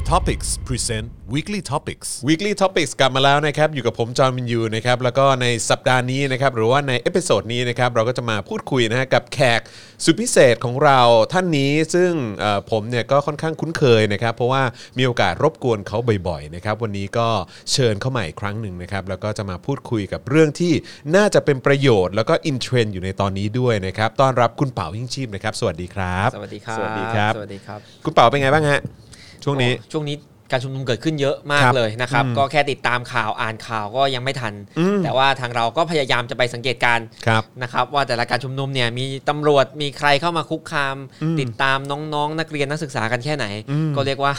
The Topics present Weekly Topics Weekly Topics กลับมาแล้วนะครับ อยู่กับผมจอห์นวินยูนะครับ แล้วก็ในสัปดาห์นี้นะครับ หรือว่าใน episode นี้นะครับ เราก็จะมาพูดคุยนะฮะกับแขกสุดพิเศษของเราท่านนี้ซึ่งเอ่อผมเนี่ยก็ค่อนข้างคุ้นเคยนะครับ เพราะว่ามีโอกาสรบกวนเขาบ่อยๆนะครับ วันนี้ก็เชิญเข้ามาอีกครั้งหนึ่งนะครับ แล้วก็จะมาพูดคุยกับเรื่องที่น่าจะเป็นประโยชน์ แล้วก็ in trend อยู่ในตอนนี้ด้วยนะครับ ต้อนรับคุณเป๋ายิ่งชีพนะครับ สวัสดีครับ สวัสดีครับ สวัสดีครับ สวัสดีครับ คุณเป๋าเป็นไงบ้างฮะ ช่วงนี้โอ้ช่วงนี้การชุมนุมเกิดขึ้นเยอะมาคกรับเลยนะครับ อืมก็แค่ติดตามข่าวอ่านข่าวก็ยังไม่ทัน อืม แต่ว่าทางเราก็พยายามจะไปสังเกตการณ์ครับ นะครับ ว่าแต่ละการชุมนุมเนี่ยมีตำรวจมีใครเข้ามาคุกคามติดตามน้องๆ นักเรียนนักศึกษากันแค่ไหนก็เรียกว่า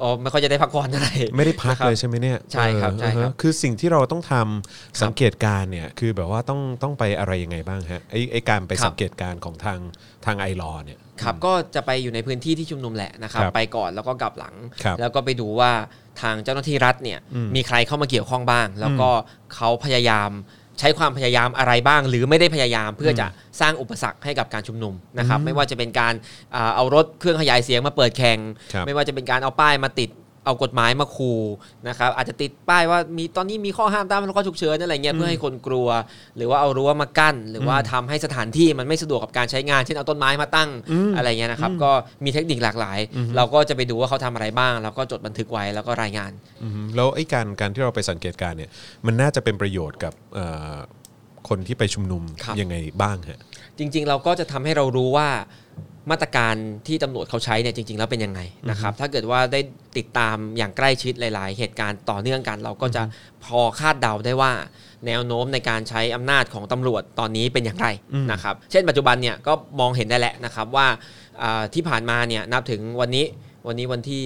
อ๋อไม่ค่อยจะได้พักผ่อนอะไรไม่ได้พักนะครับเลยใช่ไหมเนี่ยใช่ครับเออใช่ครับอ่าฮะคือสิ่งที่เราต้องทำสังเกตการณ์เนี่ยคือแบบว่าต้องต้องไปอะไรยังไงบ้างฮะไอ้ไอ้การไปสังเกตการณ์ของทางทางไอรอเนี่ย ครับก็จะไปอยู่ในพื้นที่ที่ชุมนุมแหละนะครับครับไปก่อนแล้วก็กลับหลังครับแล้วก็ไปดูว่าทางเจ้าหน้าที่รัฐเนี่ยมีใครเข้ามาเกี่ยวข้องบ้าง แล้วก็เขาพยายามใช้ความพยายามอะไรบ้าง หรือไม่ได้พยายามเพื่อจะสร้างอุปสรรคให้กับการชุมนุมนะครับ ไม่ว่าจะเป็นการอ่าเอารถเครื่องขยายเสียงมาเปิดแข่งครับไม่ว่าจะเป็นการเอาป้ายมาติด เอากฎหมายมาคูนะครับอาจจะติดป้ายว่ามีตอนนี้มีข้อห้ามตามพรกฉุกเฉินอะไรเงี้ยเพื่อให้คนกลัว หรือว่าเอารั้วมากั้น หรือว่าทำให้สถานที่มันไม่สะดวกกับการใช้งาน เช่นเอาต้นไม้มาตั้งอะไรเงี้ยนะครับก็มีเทคนิคหลากหลาย เราก็จะไปดูว่าเขาทำอะไรบ้าง แล้วก็จดบันทึกไว้แล้วก็รายงานอืมแล้วไอ้การการที่เราไปสังเกตการณ์เนี่ยมันน่าจะเป็นประโยชน์กับเอ่อคนที่ไปชุมนุมครับยังไงบ้างฮะจริง ๆ เราก็จะทำให้เรารู้ว่า มาตรการที่ตำรวจเขาใช้เนี่ยจริง ๆ แล้วเป็นยังไงนะครับ ถ้าเกิดว่าได้ติดตามอย่างใกล้ชิดหลาย ๆ เหตุการณ์ต่อเนื่องกัน เราก็จะพอคาดเดาได้ว่า แนวโน้มในการใช้อำนาจของตำรวจตอนนี้เป็นอย่างไรนะครับ เช่นปัจจุบันเนี่ยก็มองเห็นได้แหละนะครับว่าอ่าที่ผ่านมาเนี่ยนับถึงวันนี้วันนี้วันที่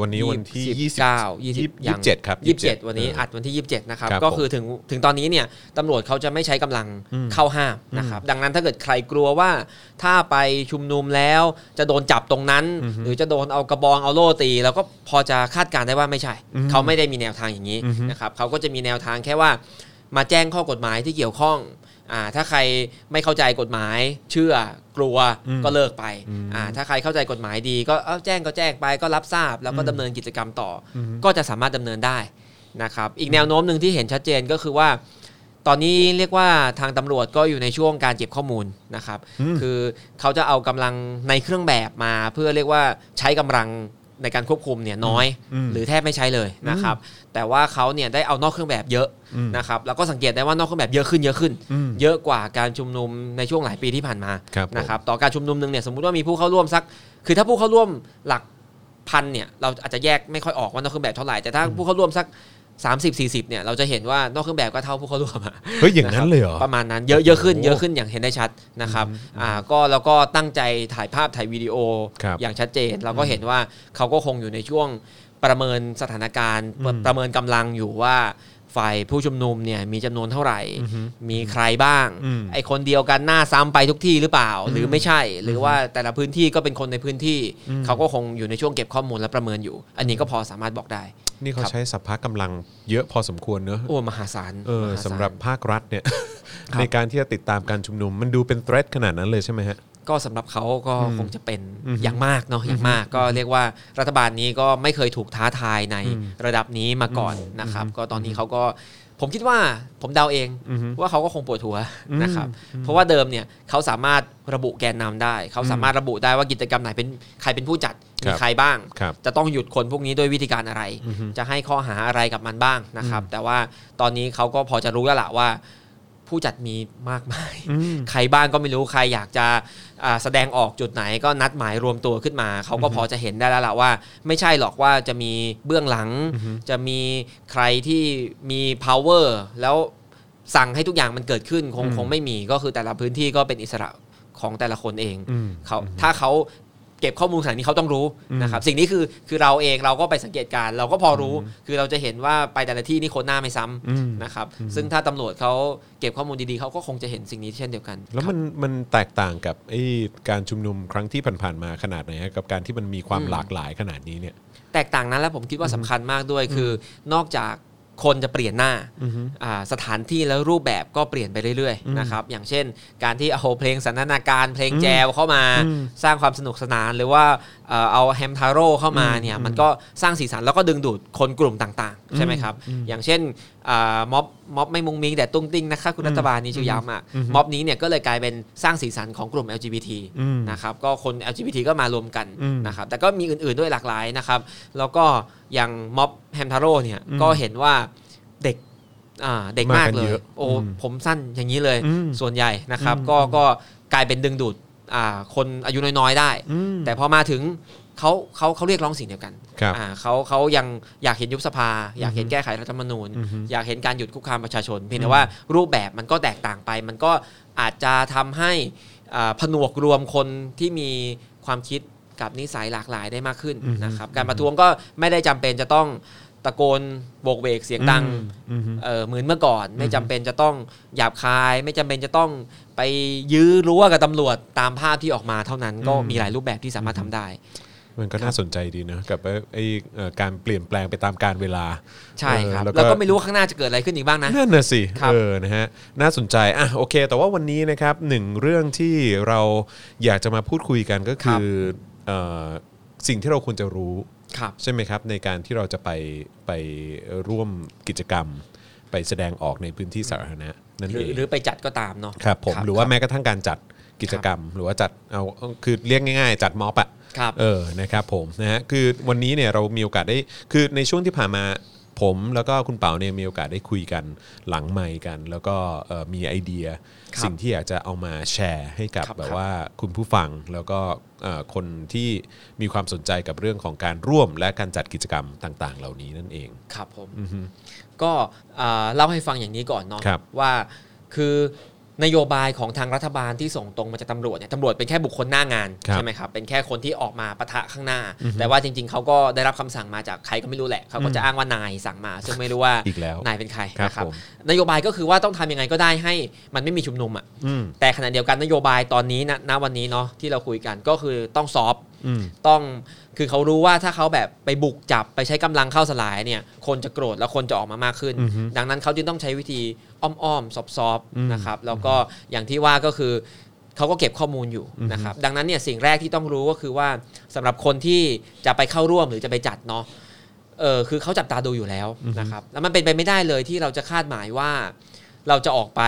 วันนี้วันที่ยี่20สิบเก้ายี่สิบยี่สิบเจ็ดครับยี่สิบเจ็ดวันนี้เอออัอัดวันที่ยี่สิบเจ็ดนะครับครับก็ผมคือถึงถึงตอนนี้เนี่ยตำรวจเขาจะไม่ใช้กำลังเข้าห้ามนะครับดังนั้นถ้าเกิดใครกลัวว่าถ้าไปชุมนุมแล้วจะโดนจับตรงนั้น หรือจะโดนเอากระบองเอาโล่ตีเราก็พอจะคาดการณ์ได้ว่าไม่ใช่ เขาไม่ได้มีแนวทางอย่างนี้นะครับเขาก็จะมีแนวทางแค่ว่ามาแจ้งข้อกฎหมายที่เกี่ยวข้อง อ่าถ้าใครไม่เข้าใจกฎหมาย เชื่อกลัวก็เลิกไปอ่าถ้าใครเข้าใจกฎหมายดี ก็เอาแจ้งก็แจ้งไปก็รับทราบ แล้วก็ดำเนินกิจกรรมต่ออก็จะสามารถดำเนินได้นะครับอีกแนวโน้มหนึ่งที่เห็นชัดเจนก็คือว่า ตอนนี้เรียกว่าทางตำรวจก็อยู่ในช่วงการเก็บข้อมูลนะครับ คือเขาจะเอากำลังในเครื่องแบบมาเพื่อเรียกว่าใช้กำลัง ในการควบคุมเนี่ยน้อย หรือแทบไม่ใช้เลยนะครับแต่ว่าเขาเนี่ยได้เอานอกเครื่องแบบเยอะนะครับแล้วก็สังเกตได้ว่านอกเครื่องแบบเยอะขึ้นเยอะขึ้น เยอะกว่าการชุมนุมในช่วงหลายปีที่ผ่านมาครับผมนะครับต่อการชุมนุมหนึ่งเนี่ยสมมุติว่ามีผู้เข้าร่วมสัก คือถ้าผู้เข้าร่วมหลักพันเนี่ยเราอาจจะแยกไม่ค่อยออกว่านอกเครื่องแบบเท่าไหร่แต่ถ้าผู้เข้าร่วมสัก 30 40เนี่ยเราจะเห็นว่านอกเครื่องแบบก็เท่าผู้เข้าร่วมอะเฮ้ยอย่างนั้นเลยเหรอประมาณนั้นเยอะเยอะขึ้นโอ้โหเยอะขึ้นอย่างเห็นได้ชัดนะครับอ่าก็แล้วก็ตั้งใจถ่ายภาพถ่ายวิดีโอครับอย่างชัดเจน เราก็เห็นว่าเขาก็คงอยู่ในช่วงประเมินสถานการณ์ประประเมินกำลังอยู่ว่า ฝ่ายผู้ชุมนุมเนี่ยมีจำนวนเท่าไหร่ มีใครบ้างอืมไอคนเดียวกันหน้าซ้ำไปทุกที่หรือเปล่า หรือไม่ใช่ หรือว่าแต่ละพื้นที่ก็เป็นคนในพื้นที่ เขาก็คงอยู่ในช่วงเก็บข้อมูลและประเมินอยู่ อันนี้ก็พอสามารถบอกได้ นี่เขาครับใช้สัพพะกำลังเยอะพอสมควรเนอะโอ้มหาศาลเออมหาศาลสำหรับภาครัฐเนี่ยครับในการที่จะติดตามการชุมนุมมันดูเป็น threat ขนาดนั้นเลยใช่ไหมฮะ ก็สำหรับเขาก็คงจะเป็นอย่างมากเนาะอย่างมาก ก็เรียกว่ารัฐบาลนี้ก็ไม่เคยถูกท้าทายในระดับนี้มาก่อนนะครับ ก็ตอนนี้เขาก็ผมคิดว่าผมเดาเองว่าเขาก็คงปวดหัวนะครับเพราะว่าเดิมเนี่ยเขาสามารถระบุแกนนำได้ เขาสามารถระบุได้ว่ากิจกรรมไหนเป็นใครเป็นผู้จัดครัมีบใครบ้างครับจะต้องหยุดคนพวกนี้ด้วยวิธีการอะไร จะให้ข้อหาอะไรกับมันบ้างนะครับ แต่ว่าตอนนี้เขาก็พอจะรู้แล้วล่ะว่า ผู้จัดมีมากมาย ใครบ้างก็ไม่รู้ใครอยากจะอ่าแสดงออกจุดไหนก็นัดหมายรวมตัวขึ้นมา เขาก็พอจะเห็นได้แล้วล่ะว่า ไม่ใช่หรอกว่าจะมีเบื้องหลัง จะมีใครที่มี power แล้วสั่งให้ทุกอย่างมันเกิดขึ้นคงคงไม่มีก็คือแต่ละพื้นที่ก็เป็นอิสระของแต่ละคนเองอืมเขาถ้าเขา เก็บข้อมูลขนาดนี้เขาต้องรู้นะครับสิ่งนี้คือคือเราเองเราก็ไปสังเกตการณ์เราก็พอรู้ คือเราจะเห็นว่าไปแต่ละที่นี่คนหน้าไม่ซ้ำนะครับซึ่งถ้าตำรวจเขาเก็บข้อมูลดีๆเขาก็คงจะเห็นสิ่งนี้เช่นเดียวกัน แล้วมันมันแตกต่างกับไอ้การชุมนุมครั้งที่ผ่านๆมาขนาดไหนฮะกับการที่มันมีความหลากหลายขนาดนี้เนี่ยแตกต่างนั้นแล้วผมคิดว่าสำคัญมากด้วยคือนอกจาก คนจะเปลี่ยนหน้าอ่าสถานที่แล้วรูปแบบก็เปลี่ยนไปเรื่อยๆนะครับอย่างเช่น การที่เอาเพลงสันทนาการเพลงแจวเข้ามาสร้างความสนุกสนานหรือว่า เอ่อเอาแฮมทาโร่เข้ามาเนี่ยมันก็สร้างสีสันแล้วก็ดึงดูดคนกลุ่มต่างๆ ใช่ไหมครับ อย่างเช่นอ่าม็อบม็อบไม่มุงมิงแต่ตุ้งติ้งนะคะคุณรัฐบาลนี่ชื่อย้ำอะม็อบนี้เนี่ยก็เลยกลายเป็นสร้างสีสันของกลุ่ม LGBT นะครับก็คน LGBT ก็มารวมกันนะครับแต่ก็มีอื่นๆด้วยหลากหลายนะครับแล้วก็อย่างม็อบแฮมทาโร่เนี่ยก็เห็นว่าเด็กอ่าเด็กมากมากันเลยเยอะโอ้อืมผมสั้นอย่างนี้เลยอืมส่วนใหญ่นะครับ ก็ก็กลายเป็นดึงดูดอ่า คนอายุน้อยๆได้ แต่พอมาถึงเขาเขาเขาเรียกร้องสิ่งเดียวกันครับอ่าเขาเขายังอยากเห็นยุบสภา อยากเห็นแก้ไขรัฐธรรมนูญ อยากเห็นการหยุดคุกคามประชาชน เพียงแต่ว่ารูปแบบมันก็แตกต่างไป มันก็อาจจะทำให้อ่าผนวกรวมคนที่มีความคิดกับนิสัยหลากหลายได้มากขึ้นนะครับการประท้วงก็ไม่ได้จำเป็นจะต้องตะโกนโบกเวกเสียงดังเออเหมือนเมื่อก่อน ไม่จำเป็นจะต้องหยาบคาย ไม่จำเป็นจะต้อง ไปยื้อรั้วกับตำรวจตามภาพที่ออกมาเท่านั้นก็มีหลายรูปแบบที่สามารถทำได้ มันก็น่าสนใจดีนะกับไอ้ไอ้เอ่อการเปลี่ยนแปลงไปตามการเวลาใช่ครับ เออแล้วก็แล้วก็ไม่รู้ว่าข้างหน้าจะเกิดอะไรขึ้นอีกบ้างนะ นั่นน่ะสิ ครับเออ นะฮะ น่าสนใจ อะ โอเค แต่ว่าวันนี้นะครับหนึ่งเรื่องที่เราอยากจะมาพูดคุยกันก็คือเอ่อสิ่งที่เราควรจะรู้ ครับ ใช่ไหมครับ ในการที่เราจะไปไปร่วมกิจกรรม ไปแสดงออกในพื้นที่สาธารณะ นั่นหรืเออง หรือไปจัดก็ตามเนาะ ครับผมหรือว่าแม้กระทั่งการจัดกิจกรรม หรือว่าจัดเอาคือเรียกง่าย ๆ จัดม็อบอะครับเออนะครับผมนะฮะคือวันนี้เนี่ยเรามีโอกาสได้คือในช่วงที่ผ่านมาผมแล้วก็คุณเป๋าเนี่ยมีโอกาสได้คุยกันหลังไมค์กัน แล้วก็เอ่อมีไอเดีย ครับสิ่งที่อยากจะเอามาแชร์ให้กับครับแบบครับว่าคุณผู้ฟังแล้วก็เอ่อคนที่มีความสนใจกับเรื่องของการร่วมและการจัดกิจกรรมต่าง ๆ เหล่านี้นั่นเอง ครับผม ก็อ่าเล่าให้ฟังอย่างนี้ก่อนเนาะครับว่าคือ นโยบายของทางรัฐบาลที่ส่งตรงมาจากตำรวจเนี่ยตำรวจเป็นแค่บุคคลหน้างานครับใช่ไหมครับเป็นแค่คนที่ออกมาปะทะข้างหน้า แต่ว่าจริง ๆเขาก็ได้รับคำสั่งมาจากใครก็ไม่รู้แหละเขาก็จะอ้างว่านายสั่งมา ซึ่งไม่รู้ว่าอีกแล้วนายเป็นใครครับนะครับผมนโยบายก็คือว่าต้องทำยังไงก็ได้ให้มันไม่มีชุมนุมอะอืมแต่ขณะเดียวกันนโยบายตอนนี้นะณวันนี้เนาะที่เราคุยกันก็คือต้องซอฟต์อืมต้องคือเขารู้ว่าถ้าเขาแบบไปบุกจับไปใช้กำลังเข้าสลายเนี่ยคนจะโกรธแล้วคนจะออกมามากขึ้นอือฮึดังนั้นเขาจึงต้องใช้วิธี อ้อมๆซอฟต์อืมๆนะครับแล้วก็อย่างที่ว่าก็คือเขาก็เก็บข้อมูลอยู่นะครับ ดังนั้นเนี่ยสิ่งแรกที่ต้องรู้ก็คือว่าสำหรับคนที่จะไปเข้าร่วมหรือจะไปจัดเนาะเออคือเขาจับตาดูอยู่แล้วนะครับ แล้วมันเป็นไปไม่ได้เลยที่เราจะคาดหมายว่า เราจะออกไป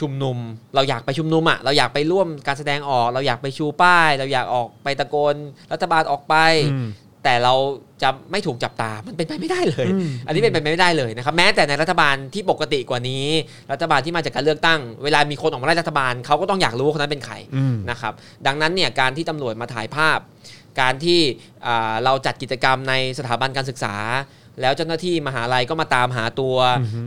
ชุมนุม เราอยากไปชุมนุมอะเราอยากไปร่วมการแสดงออก เราอยากไปชูป้าย เราอยากออกไปตะโกนรัฐบาลออกไปอืม แต่เราจะไม่ถูกจับตา มันเป็นไปไม่ได้เลย อันนี้เป็นไปไม่ได้เลยนะครับ แม้แต่ในรัฐบาลที่ปกติกว่านี้ รัฐบาลที่มาจากการเลือกตั้ง เวลามีคนออกมาไล่รัฐบาลเขาก็ต้องอยากรู้ว่าคนนั้นเป็นใครอืมนะครับ ดังนั้นเนี่ยการที่ตำรวจมาถ่ายภาพ การที่อ่าเราจัดกิจกรรมในสถาบันการศึกษา แล้วเจ้าหน้าที่มหาลัยก็มาตามหาตัว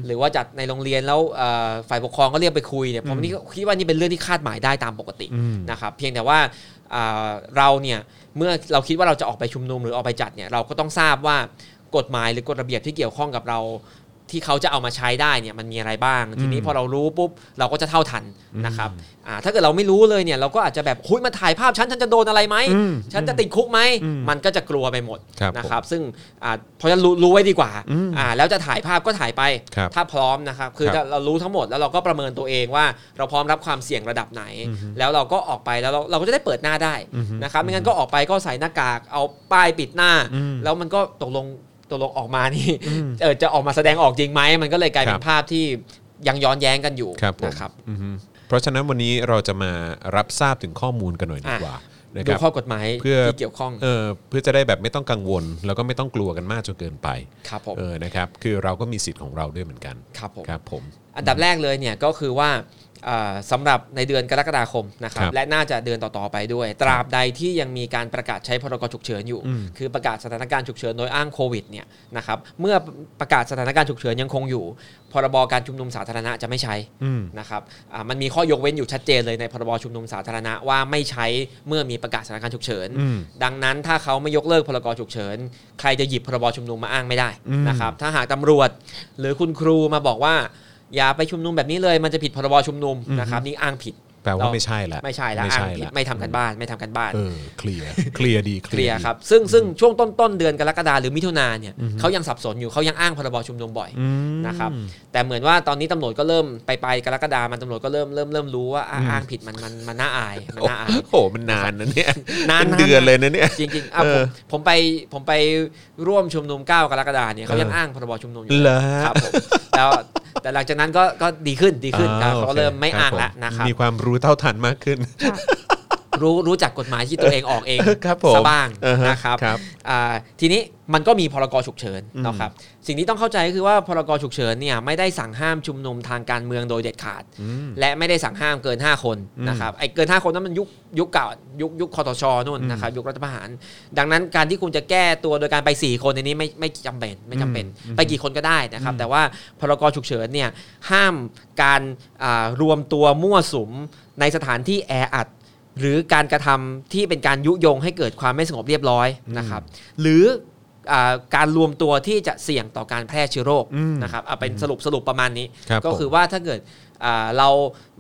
หรือว่าจัดในโรงเรียนแล้วเอ่อฝ่ายปกครองก็เรียกไปคุยเนี่ยผมนี่คิดว่านี่เป็นเรื่องที่คาดหมายได้ตามปกติอืมนะครับเพียงแต่ว่าอ่าเราเนี่ยเมื่อเราคิดว่าเราจะออกไปชุมนุมหรือออกไปจัดเนี่ยเราก็ต้องทราบว่ากฎหมายหรือกฎระเบียบที่เกี่ยวข้องกับเรา ที่เขาจะเอามาใช้ได้เนี่ยมันมีอะไรบ้าง ทีนี้พอเรารู้ปุ๊บเราก็จะเท่าทันนะครับอ่าถ้าเกิดเราไม่รู้เลยเนี่ยเราก็อาจจะแบบหุยมาถ่ายภาพฉันฉันจะโดนอะไรไหมอืมฉันจะติดคุกไหมอืมมันก็จะกลัวไปหมดครับนะครับซึ่งอ่าเพราะฉะนั้นรู้รู้ไว้ดีกว่าอืมอ่าแล้วจะถ่ายภาพก็ถ่ายไปครับถ้าพร้อมนะครับคือครับเรารู้ทั้งหมดแล้วเราก็ประเมินตัวเองว่าเราพร้อมรับความเสี่ยงระดับไหน แล้วเราก็ออกไปแล้วเราเราก็จะได้เปิดหน้าได้นะครับไม่งั้นก็ออกไปก็ใส่หน้ากากเอาป้ายปิดหน้า แล้วมันก็ตกลง ตกลงออกมานี่เออจะออกมาแสดงออกจริงไหมมันก็เลยกลายเป็ครันบภาพที่ยังย้อนแย้งกันอยู่ครับผมนะครับอือฮึเพราะฉะนั้นวันนี้เราจะมารับทราบถึงข้อมูลกันหน่อยดีอะกว่านะคดูรับข้อกฎหมายเพื่อที่เกี่ยวข้องเออเพื่อจะได้แบบไม่ต้องกังวล แล้วก็ไม่ต้องกลัวกันมากจนเกินไปครับผมเออนะครับคือเราก็มีสิทธิ์ของเราด้วยเหมือนกันครับผมครับผมอันดับแรกเลยเนี่ยก็คือว่าอ่า สำหรับในเดือนกรกฎาคมนะครับครับและน่าจะเดือนต่อ ๆ ไปด้วย ตราบใดที่ยังมีการประกาศใช้พรกฉุกเฉินอยู่อืมคือประกาศสถานการณ์ฉุกเฉินโดยอ้างโควิดเนี่ยนะครับเมื่อประกาศสถานการณ์ฉุกเฉินยังคงอยู่ พรบการชุมนุมสาธารณะจะไม่ใช้อืมนะครับอ่ามันมีข้อยกเว้นอยู่ชัดเจนเลยในพรบชุมนุมสาธารณะว่าไม่ใช้เมื่อมีประกาศสถานการณ์ฉุกเฉินอืมดังนั้นถ้าเขาไม่ยกเลิกพรกฉุกเฉิน ใครจะหยิบพรบชุมนุมมาอ้างไม่ได้อืมนะครับถ้าหากตำรวจ หรือคุณครูมาบอกว่า อย่าไปชุมนุมแบบนี้เลยมันจะผิดพรบชุมนุมนะครับนี่อ้างผิดแปลว่าไม่ใช่ละไม่ใช่แล้วไม่อ้างใช่ผิดละไม่ทำกันบ้านไม่ทำกันบ้านเออเคลียร์เคลียร์ดีเคลียร์ดีครับซึ่งซึ่งช่วงต้นต้นเดือนกรกฎาหรือมิถุนาเนี่ยเขายังสับสนอยู่เขายังอ้างพรบชุมนุมบ่อยอืมนะครับแต่เหมือนว่าตอนนี้ตำรวจก็เริ่มไปไปกรกฎามันตำรวจก็เริ่มเริ่มเริ่มรู้ว่าอะอ้างผิดมันมันมันน่าอายมันโอ้น่าอายโหมันนานนะเนี่ยนานเป็นนานเดือนเลยนะเนี่ยจริงๆอะเอผมอผมไปผมไปร่วมชุมนุม9กรกฎาเนี่ยเขายังเอออ้างพรบชุมนุมอยู่เหรอฮะครับผมแล้ว แต่หลังจากนั้นก็ก็ดีขึ้นดีขึ้นครับโอเขาคเริ่มไม่คบอ้างผแล้วนะครับมีความรู้เท่าทันมากขึ้น รู้รู้จักกฎหมายที่ตัวเองออกเองครับผมซะบ้างอ่าฮนะครับครับอ่าทีนี้มันก็มีพรกฉุกเฉินอืมนะครับสิ่งที่ต้องเข้าใจก็คือว่าพรกฉุกเฉินเนี่ยไม่ได้สั่งห้ามชุมนุมทางการเมืองโดยเด็ดขาดอืมและไม่ได้สั่งห้ามเกิน 5 คนอืมนะครับไอ้เกิน 5 คนนั้นมันยุคยุคเก่ายุคยุคคอตชนู่นอืมนะครับยุครัฐประหาร ดังนั้นการที่คุณจะแก้ตัวโดยการไป 4 คนในนี้ไม่ไม่จำเป็นไม่จำเป็นอืมไปกี่คนก็ได้นะครับอืมแต่ว่าพรกฉุกเฉินเนี่ยห้ามการอ่ารวมตัวมั่วสุมในสถานที่แออัด หรือการกระทำที่เป็นการยุยงให้เกิดความไม่สงบเรียบร้อยนะครับ หรืออาการรวมตัวที่จะเสี่ยงต่อการแพร่เชื้อโรคอืมนะครับเอาเป็นสรุปสรุปประมาณนี้ครับก็ผมคือว่าถ้าเกิดอ่าเรา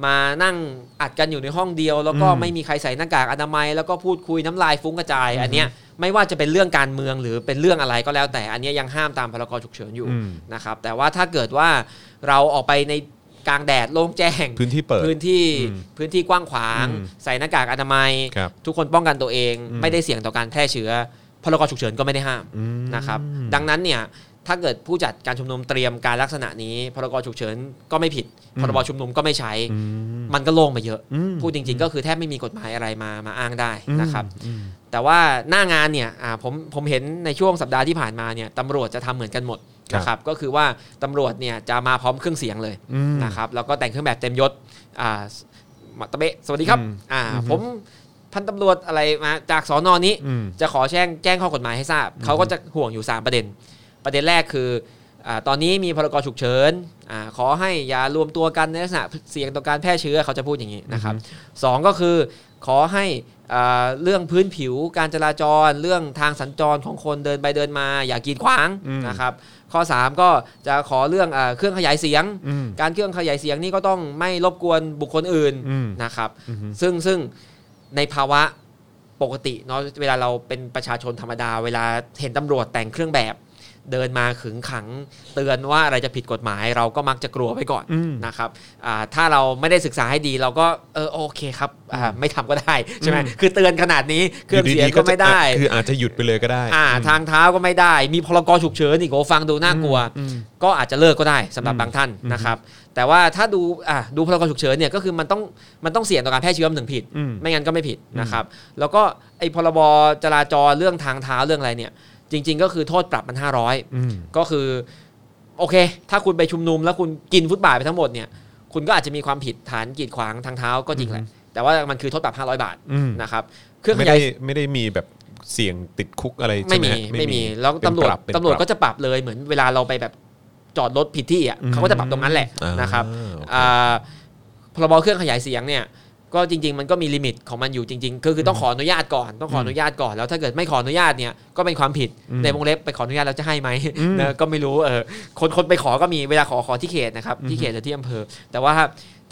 มานั่งอัดกันอยู่ในห้องเดียว แล้วก็อืมไม่มีใครใส่หน้ากากอนามัย แล้วก็พูดคุยน้ำลายฟุ้งกระจาย อันเนี้ยไม่ว่าจะเป็นเรื่องการเมืองหรือเป็นเรื่องอะไรก็แล้วแต่อันเนี้ยยังห้ามตามพรกฉุกเฉินอยู่อืมนะครับแต่ว่าถ้าเกิดว่าเราออกไปใน กลางแดดโล่งแจ้ง พื้นที่เปิด พื้นที่อืมพื้นที่กว้างขวางอืมใส่หน้ากากอนามัยครับทุกคนป้องกันตัวเองอืมไม่ได้เสี่ยงต่อการแพร่เชื้อพรกฉุกเฉินก็ไม่ได้ห้ามอืมนะครับ ดังนั้นเนี่ยถ้าเกิดผู้จัดการชุมนุมเตรียมการลักษณะนี้ พรกฉุกเฉินก็ไม่ผิดอืมพรบชุมนุมก็ไม่ใช้อืมมันก็โล่งไปเยอะอืมพูดจริง ๆ ก็คือแทบไม่มีกฎหมายอะไรมามาอ้างได้นะครับอืมแต่ว่าหน้างานเนี่ยอ่าผมผมเห็นในช่วงสัปดาห์ที่ผ่านมาเนี่ยตำรวจจะทำเหมือนกันหมดครับ นะครับก็คือว่าตำรวจเนี่ยจะมาพร้อมเครื่องเสียงเลยอืมนะครับแล้วก็แต่งเครื่องแบบเต็มยศอ่ามาตะเบะสวัสดีครับอืมอ่าอือฮึผมพันตำรวจอะไรมาจากสอนอนี้อืมจะขอแจ้งแจ้งข้อกฎหมายให้ทราบเขาก็จะห่วงอยู่ 3 ประเด็น ประเด็นแรกคืออาตอนนี้มีพรกฉุกเฉินอาขอให้อย่ารวมตัวกันในลักษณะเสี่ยงต่อการแพร่เชื้อเขาจะพูดอย่างนี้นะครับสองก็คือขอให้อ่าเรื่องพื้นผิวการจราจร เรื่องทางสัญจรของคนเดินไปเดินมา อย่ากีดขวางอืมนะครับ ข้อ 3 ก็จะขอเรื่องอาเครื่องขยายเสียงอืมการเครื่องขยายเสียงนี่ก็ต้องไม่รบกวนบุคคลอื่นอืมนะครับอืมซึ่งซึ่งในภาวะปกติเนาะเวลาเราเป็นประชาชนธรรมดา เวลาเห็นตำรวจแต่งเครื่องแบบ เดินมาขึงขังเตือนว่าอะไรจะผิดกฎหมาย เราก็มักจะกลัวไว้ก่อนอืมนะครับอ่าถ้าเราไม่ได้ศึกษาให้ดีเราก็เออโอเคครับอ่าไม่ทำก็ได้ใช่ไหมอืมคือเตือนขนาดนี้เครื่องเสียงๆก็ไม่ได้จะคืออาจจะหยุดไปเลยก็ได้ อ่า ทางเท้าก็ไม่ได้ มีพลกรฉุกเฉินอีกโอ้ฟังดูน่ากลัวอืมก็อาจจะเลิกก็ได้สำหรับอืมบางท่านนะครับแต่ว่าถ้าดูอะดูพลกรฉุกเฉินเนี่ยก็คือมันต้องมันต้องเสี่ยงต่อการแพร่เชื้อมันถึงผิดอืมไม่งั้นก็ไม่ผิดนะครับ แล้วก็ไอ้พรบจราจรเรื่องทางเท้าเรื่องอะไรเนี่ย จริง ๆ ก็คือโทษปรับมัน 500อืมก็คือ โอเค ถ้าคุณไปชุมนุมแล้วคุณกินฟุตบาทไปทั้งหมดเนี่ย คุณก็อาจจะมีความผิดฐานกีดขวางทางเท้าก็จริงแหละ แต่ว่ามันคือโทษปรับ 500 บาทอืมนะครับเครื่องขไม่ยาได้ยไม่ได้มีแบบเสี่ยงติดคุกอะไรใช่ไม่ไหมมีฮะไม่มีแล้วเป็นตำรวจปบเป็นตำรวจปก็จะปรับเลยเหมือนเวลาเราไปแบบจอดรถผิดที่อะอืมเขาก็จะปรับตรงนั้นแหละอ่านนะครับโอเคอ่าพรบเครื่องขยายเสียงเนี่ย ก็จริง ๆ มันก็มีลิมิตของมันอยู่จริงๆคือคือต้องขออนุญาตก่อนต้องขออนุญาตก่อนแล้วถ้าเกิดไม่ขออนุญาตเนี่ยก็เป็นความผิดอืมในวงเล็บไปขออนุญาตแล้วจะให้ไหมอืมนะก็ไม่รู้เออคนคนไปขอก็มีเวลาขอขอที่เขตนะครับที่เขตหรือที่อำเภอ แต่ว่า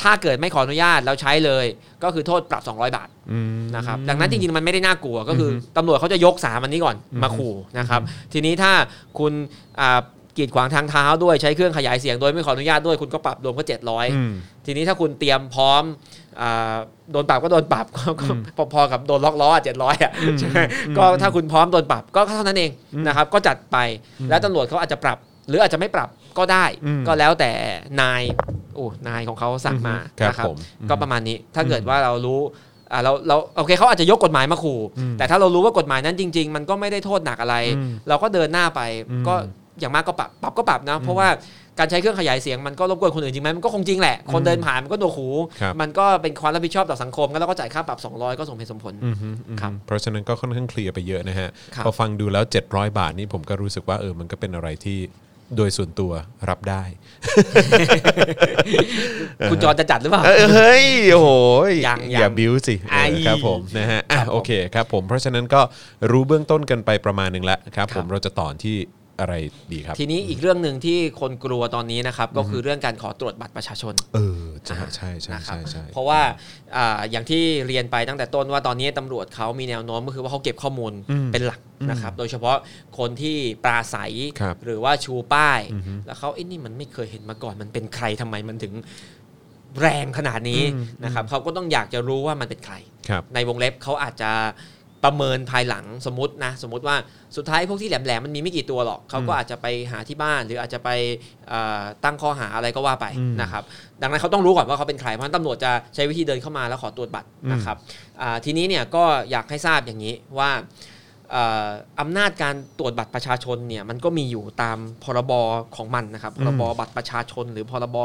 ถ้าเกิดไม่ขออนุญาตแล้วใช้เลย ก็คือโทษปรับ 200 บาทอืมนะครับดังนั้นจริงๆ มันไม่ได้น่ากลัวก็คืออตำรวจเขาจะยกสามอันนี้ก่อนมาขู่นะครับทีนี้ถ้าคุณอ่า กีดขวางทางเท้าด้วยใช้เครื่องขยายเสียงโดยไม่ขออนุญาตด้วยคุณก็ปรับรวมก็อืม700 ทีนี้ถ้าคุณเตรียมพร้อมอ่าโดนปรับก็โดนปรับก็ก็พอๆกับโดนล็อกล้อเจ็ดร้อยอะใช่ไหมก็ถ้าคุณพร้อมโดนปรับก็เท่านั้นเองนะครับ ก็จัดไปแล้วตำรวจเขาอาจจะปรับ หรืออาจจะไม่ปรับก็ได้อืมก็แล้วแต่นายโอ้นายของเขาสั่งมาครับนะครับผมก็ประมาณนี้ถ้าเกิดว่าเรารู้อ่าเราเราโอเคเขาอาจจะยกกฎหมายมาขู่แต่ถ้าเรารู้ว่ากฎหมายนั้นจริง ๆ มันก็ไม่ได้โทษหนักอะไรอืมเราก็เดินหน้าไปอืมก็ อย่างมากก็ปรับปรับก็ปรับนะ เพราะว่าการใช้เครื่องขยายเสียงมันก็รบกวนคนอื่นจริงไหมมันก็คงจริงแหละ คนเดินผ่านมันก็โดนหูครับมันก็เป็นความรับผิดชอบต่อสังคมก็เราก็จ่ายค่าปรับ 200 ก็สมเหตุสมผลอืมฮึอืมฮึครับเพราะฉะนั้นก็ค่อนข้างเคลียร์ไปเยอะนะฮะครับพอฟังดูแล้ว 700 บาทนี่ผมก็รู้สึกว่าเออมันก็เป็นอะไรที่โดยส่วนตัวรับได้ คุณจรจะจัดหรือเปล่าเออเฮ้ย โอ้โหยังอย่ายังบิ้วสิไอ้เออครับผมนะฮะอะครับผมโอเคครับผมเพราะฉะนั้นก็รู้เบื้องต้นกันไปประมาณหนึ่งแล้วครับครับผมเราจะต่อที่ อะไรดีครับ ทีนี้อีกเรื่องหนึ่งที่คนกลัวตอนนี้นะครับ ก็คือเรื่องการขอตรวจบัตรประชาชน เออใช่ใช่ใช่นะครับใช่ใช่เพราะว่าอ่าอย่างที่เรียนไปตั้งแต่ต้นว่าตอนนี้ตำรวจเขามีแนวโน้มก็คือว่าเขาเก็บข้อมูลเป็นหลักนะครับ โดยเฉพาะคนที่ปราศัยครับหรือว่าชูป้าย แล้วเขาไอ้นี่มันไม่เคยเห็นมาก่อนมันเป็นใครทำไมมันถึงแรงขนาดนี้นะครับเขาก็ต้องอยากจะรู้ว่ามันเป็นใครครับในวงเล็บเขาอาจจะ ประเมินภายหลังสมมตินะสมมติว่าสุดท้ายพวกที่แหลมๆมันมีไม่กี่ตัวหรอกเขาก็อาจจะไปหาที่บ้าน หรืออาจจะไปเอ่อตั้งข้อหาอะไรก็ว่าไปนะครับดังนั้นเขาต้องรู้ก่อนว่าเขาเป็นใครเพราะฉะนั้นตำรวจจะใช้วิธีเดินเข้ามาแล้วขอตรวจบัตรนะครับอ่าทีนี้เนี่ยก็อยากให้ทราบอย่างนี้ว่าเอ่ออำนาจการตรวจบัตรประชาชนเนี่ยมันก็มีอยู่ตามพรบของมันนะครับพรบบัตรประชาชน หรือพรบ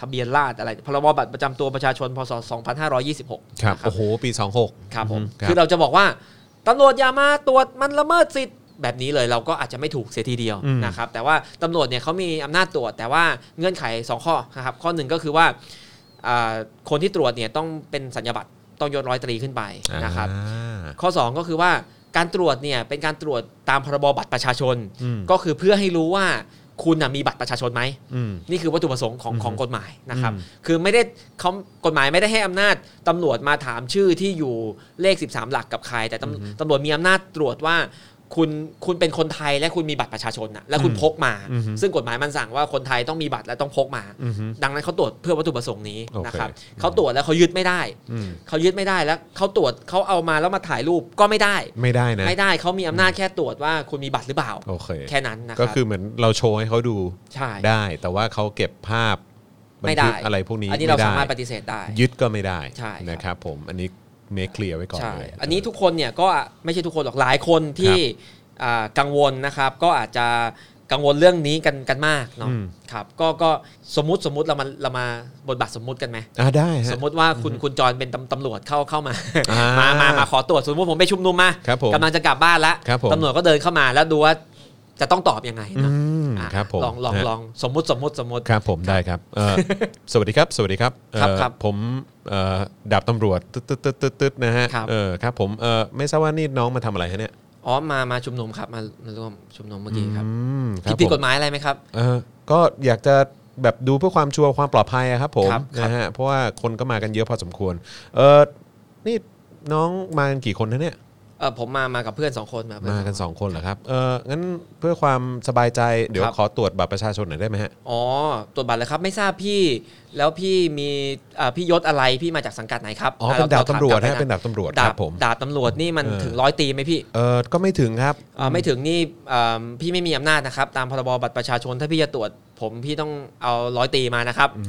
ทะเบียนราษฎร์อะไรพรบบัตรประจำตัวประชาชนพศ2526ครับนะโอ้โหปี 26 ครับผมครับคือเราจะบอกว่า ตำรวจอย่ามาตรวจมันละเมิดสิทธิ์แบบนี้เลยเราก็อาจจะไม่ถูกเสียทีเดียวอืมนะครับแต่ว่าตำรวจเนี่ยเขามีอำนาจตรวจ แต่ว่าเงื่อนไข 2 ข้อนะครับข้อหนึ่งก็คือว่าอ่าคนที่ตรวจเนี่ยต้องเป็นสัญญาบัตรต้องยศร้อยตรีขึ้นไปนะครับอ่าข้อ 2 ก็คือว่าการตรวจเนี่ยเป็นการตรวจตามพรบบัตรประชาชนอืมก็คือเพื่อให้รู้ว่า คุณน่ะมีบัตรประชาชนไหมอืมนี่คือวัตถุประสงค์ของของกฎหมายนะครับอืมคือไม่ได้เขากฎหมายไม่ได้ให้อำนาจตำรวจมาถามชื่อที่อยู่เลข 13 หลักกับใคร แต่ตำตำรวจมีอำนาจตรวจว่า คุณคุณเป็นคนไทยและคุณมีบัตรประชาชนนะและคุณพกมาอืมซึ่งกฎหมายมันสั่งว่าคนไทยต้องมีบัตรและต้องพกมาอืมดังนั้นเขาตรวจเพื่อวัตถุประสงค์นี้โอเคนะครับเขาตรวจแล้วเขายึดไม่ได้อืมเขายึดไม่ได้แล้วเขาตรวจเขาเอามาแล้วมาถ่ายรูปก็ไม่ได้ ไม่ได้นะไม่ได้เขามีอำนาจแค่ตรวจว่าคุณมีบัตรหรือเปล่าโอเคแค่นั้นนะคก็รับคือเหมือนเราโชว์ให้เขาดูใช่ได้ แต่ว่าเขาเก็บภาพบันไม่ได้ทึกอะไรพวกนี้อันนี้เราไม่ได้สามารถปฏิเสธได้ ยึดก็ไม่ได้ใช่ครับนะครับผมอันนี้ เมคเคลียร์ไว้ก่อนใช่เลยอันนี้ทุกคนเนี่ยก็ไม่ใช่ทุกคนหรอกหลายคนที่อ่ากังวลนะครับก็อาจจะกังวลเรื่องนี้กันกันมากเนาะอืมครับก็ก็สมมติสมมติเรามาเรามาบทบาทสมมุติกันไหมอ่าได้ฮะสมมติว่าคุณคุณจรเป็นตำตำรวจเข้าเข้ามาอ่ามมามามาขอตรวจสมมติผมไปชุมนุมมาครับผมกำลังจะกลับบ้านแล้วครับผมตำรวจก็เดินเข้ามาแล้วดูว่า จะต้องตอบยังไงอืเนาะมอะครับผมลองลองฮะลองสมมติสมมติสมมติครับผมได้ครับเอ่อสวัสดีครับ สวัสดีครับครับเอ่อครับผมเอ่อดาบตำรวจตึ๊ดตึ๊ดตึ๊ดตึ๊ดตึ๊ดนะฮะครับเออครับผมเออไม่ทราบว่านี่น้องมาทำอะไรฮะเนี่ยอ๋อมามาชุมนุมครับมามาร่วมชุมนุมเมื่อกี้ครับอืมครัผิบดผิดผมกฎหมายอะไรไหมครับเออก็อยากจะแบบดูเพื่อความชัวร์ความปลอดภัยอะครับผมครับครับนะฮะเพราะว่าคนก็มากันเยอะพอสมควรเออนี่น้องมากันกี่คนนะเนี่ย เออผมมามากับเพื่อนสองคนมาเพื่อมากัน2คนเหรอครับเอองั้นเพื่อความสบายใจเดี๋ยวครับขอตรวจบัตรประชาชนหน่อยได้ไหมฮะอ๋อตรวจบัตรเลยครับไม่ทราบพี่ แล้วพี่มีอ่าพี่ยศอะไรพี่มาจากสังกัดไหนครับอ๋อเป็นดาบถมตำรวจกลัฮะไเป็นดาบตำรวจคดารับบผมดาบตำรวจนี่มันเออถึงร้อยตีไหมพี่เออก็ไม่ถึงครับอ่าไม่ถึงนี่อ่าพี่ไม่มีอำนาจนะครับตามพรบบัตรประชาชนถ้าพี่จะตรวจ ผมพี่ต้องเอาร้อยตีมานะครับอื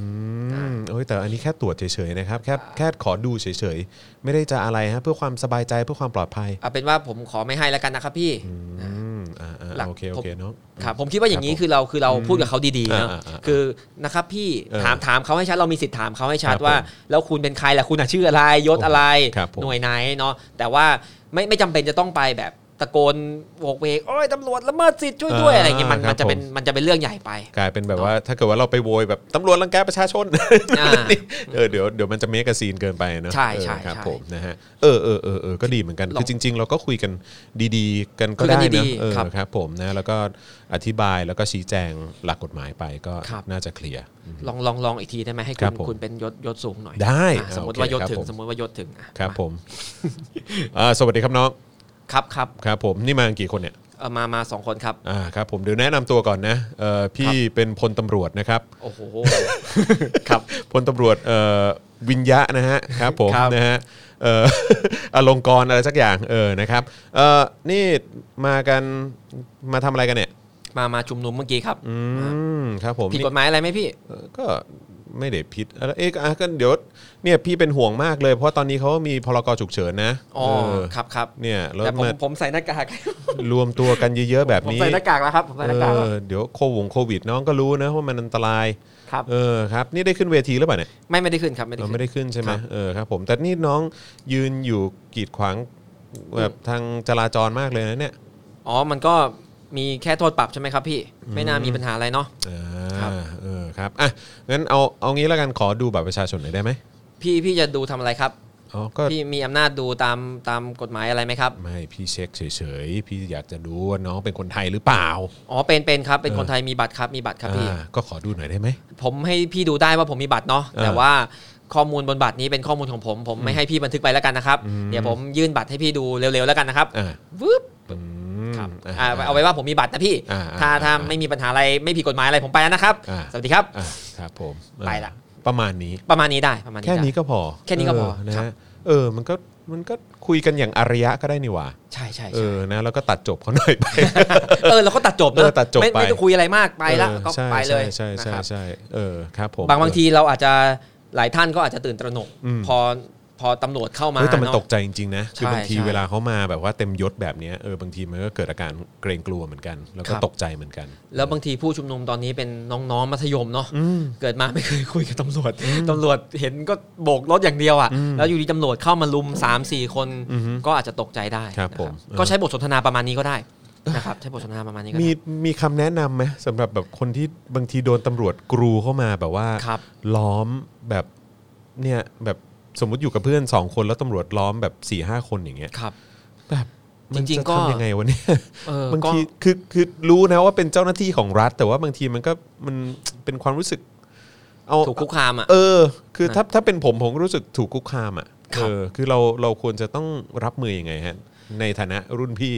มเอ้ยแต่อันนี้แค่ตรวจเฉยๆนะครับแค่แค่ขอดูเฉยๆ ไม่ได้จะอะไรฮะเพื่อความสบายใจเพื่อความปลอดภัยเอาเป็นว่าผมขอไม่ให้แล้วกันนะครับพี่อืมอ่าอ่าหลักโอเคโอเคเนาะครับผมคิดว่าอย่างนี้คือเราคือเราพูดกับเขาดีๆเนอะอ่าอ่าอ่าคือนะครับพี่เออถามถามเขาให้ชัดเรามีสิทธิ์ถามเขาให้ชัดครับว่าผมแล้วคุณเป็นใครล่ะคุณอะชื่ออะไรยศอะไรครับผมหน่วยไหนเนาะแต่ว่าไม่ไม่จำเป็นจะต้องไปแบบตะโกนโวกเวกโอ้ยตำรวจละเมิดสิทธิ์ช่วยด้วยอะไรเงี้ยมันครับมันจะเป็นผมมันจะเป็นเรื่องใหญ่ไป กลายเป็นแบบว่าถ้าเกิดว่าเราไปโวยแบบตำรวจรังแกประชาชนอ่าเออเดี๋ยวเดี๋ยวมันจะเมกซีนเกินไปเนอะใช่ใช่เออครับใช่ผมนะฮะเออเออเออเออก็ดีเหมือนกันลองคือจริง ๆ เราก็คุยกันดีๆ กันก็คุยกัได้นดีนะๆเออครับครับผมนะแล้วก็อธิบายแล้วก็ชี้แจงหลักกฎหมายไปก็ครับน่าจะเคลียร์ลองลองลองอีกทีได้ไหมให้ครัคุบณผมคุณเป็นยศยศสูงหน่อยได้อะสมมติโอเคว่ายศครับถึงผมสมมติว่ายศถึงอะครับมาผมอ่าสวัสดีครับน้อง ครับครับครับผมนี่มากันกี่คนเนี่ยเออมามาสองคนครับ อ่าครับผมเดี๋ยวแนะนำตัวก่อนนะเอ่อพี่เป็นพลตำรวจนะครับ โอ้โห ครับ พลตำรวจเอ่อวิญญะนะฮะครับผมครับ นะฮะเอ่อ อลงกรณ์อะไรสักอย่างเออนะครับเอ่อนี่มากันมาทำอะไรกันเนี่ยมามาชุมนุมเมื่อกี้ครับ อืมครับผมผิดนี่กฎหมายอะไรไหมพี่เอ่อก็ ไม่ได้ผิดอะไรเอ๊ะอะก็เดี๋ยวเนี่ยพี่เป็นห่วงมากเลย เพราะตอนนี้เขามีพรกฉุกเฉินนะอ๋อเออครับครับเนี่ยแล้วแต่ผมมาผมใส่หน้ากากรวมตัวกันเยอะๆแบบผมนี้ ใส่หน้ากากแล้วครับผมใส่หน้ากากแล้วเออเดี๋ยวโควงโควิดน้องก็รู้นะว่ามันอันตราย ครับ เออครับ นี่ได้ขึ้นเวทีหรือเปล่าเนี่ยไม่ไม่ได้ขึ้นครับไม่ได้เราขึ้น ไม่ได้ขึ้นใช่ไหมครับ เออครับผมแต่นี่น้องยืนอยู่กีดขวางแบบทางจราจรมากเลยนะเนี่ย อ๋อ มันก็ มีแค่โทษปรับใช่ไหมครับพี่ ไม่น่ามีปัญหาอะไรเนาะอ่าครับเออครับอะงั้นเอาเอางี้แล้วกันขอดูบัตรประชาชนหน่อยได้ไหมพี่พี่จะดูทำอะไรครับอ๋อก็พี่มีอำนาจดูตามตามกฎหมายอะไรไหมครับ ไม่พี่เช็คเฉยๆ พี่อยากจะดูว่าน้องเป็นคนไทยหรือเปล่า อ๋อเป็นเป็นครับเป็นเออคนไทยมีบัตรครับมีบัตรครับพี่อ่าก็ขอดูหน่อยได้ไหมผมให้พี่ดูได้ว่าผมมีบัตรเนาะเออแต่ว่าข้อมูลบนบัตรนี้เป็นข้อมูลของผม ผมไม่ให้พี่บันทึกไปแล้วกันนะครับ เดี๋ยวผมยื่นบัตรให้พี่ดูเร็วๆแล้วกันนะครับอ่าวึบอืม ครับอ่าอ่าเอาไว้ว่าผมมีบัตรนะพี่อ่าถ้าอ่าถ้าอ่าไม่มีปัญหาอะไรไม่ผิดกฎหมายอะไรผมไปแล้วนะครับอ่าสวัสดีครับอ่าครับผมไปละประมาณนี้ประมาณนี้ได้ประมาณนี้แค่ได้นี้ก็พอ แค่นี้ก็พอเนะครัฮะบเออมันก็มันก็คุยกันอย่างอารยะก็ได้นี่หว่า ใช่ใช่เอใช่อนะแล้วก็ตัดจบเขาหน่อยไป เออเราก็ตัดจบเอนะอตัดจบไม่ไปไม่ต้องคุยอะไรมากไปละออก็ใช่ไปเลยใช่ใช่นะครับใช่เออครับผมบางบางทีเราอาจจะหลายท่านก็อาจจะตื่นตระหนกอืมพอ พอตำรวจเข้ามาเฮ้ยแต่มันเอะ ตกใจจริงๆนะคือใช่บางทีใช่เวลาเขามาแบบว่าเต็มยศแบบเนี้ยเออบางทีมันก็เกิดอาการเกรงกลัวเหมือนกัน แล้วก็ครับ ตกใจเหมือนกัน แล้วบางทีผู้ชุมนุมตอนนี้เป็นน้องๆมัธยมเนาะเกิดมาไม่เคยคุยกับตำรวจตำรวจเห็นก็โบกรถอย่างเดียวอะแล้วอยู่ดีตำรวจเข้ามาลุม 3 4 คนอือฮึก็อาจจะตกใจได้ครับนะผมก็ใช้บทสนทนาประมาณนี้ก็ได้นะครับใช้บทสนทนาประมาณนี้ก็มีได้ มีคำแนะนำไหมสำหรับแบบคนที่บางทีโดนตำรวจกรูเข้ามาแบบว่าครับ ล้อมแบบเนี่ยแบบ สมมุติอยู่กับเพื่อนสองคนแล้วตำรวจล้อมแบบ4ี่ห้าคนอย่างเงี้ยครับแบบมันจริงๆจะก็ทำยังไงวะเนี่ยเออบางก็ทีคือคือรู้นะว่าเป็นเจ้าหน้าที่ของรัฐ แต่ว่าบางทีมันก็มันเป็นความรู้สึก เอาถูกคุกคามอะเออ คือถ้าถ้าเป็นผมผมก็รู้สึกถูกคุกคามอะครัเอบอคือเราเราควรจะต้องรับมือยังไงฮะในฐานะรุ่นพี่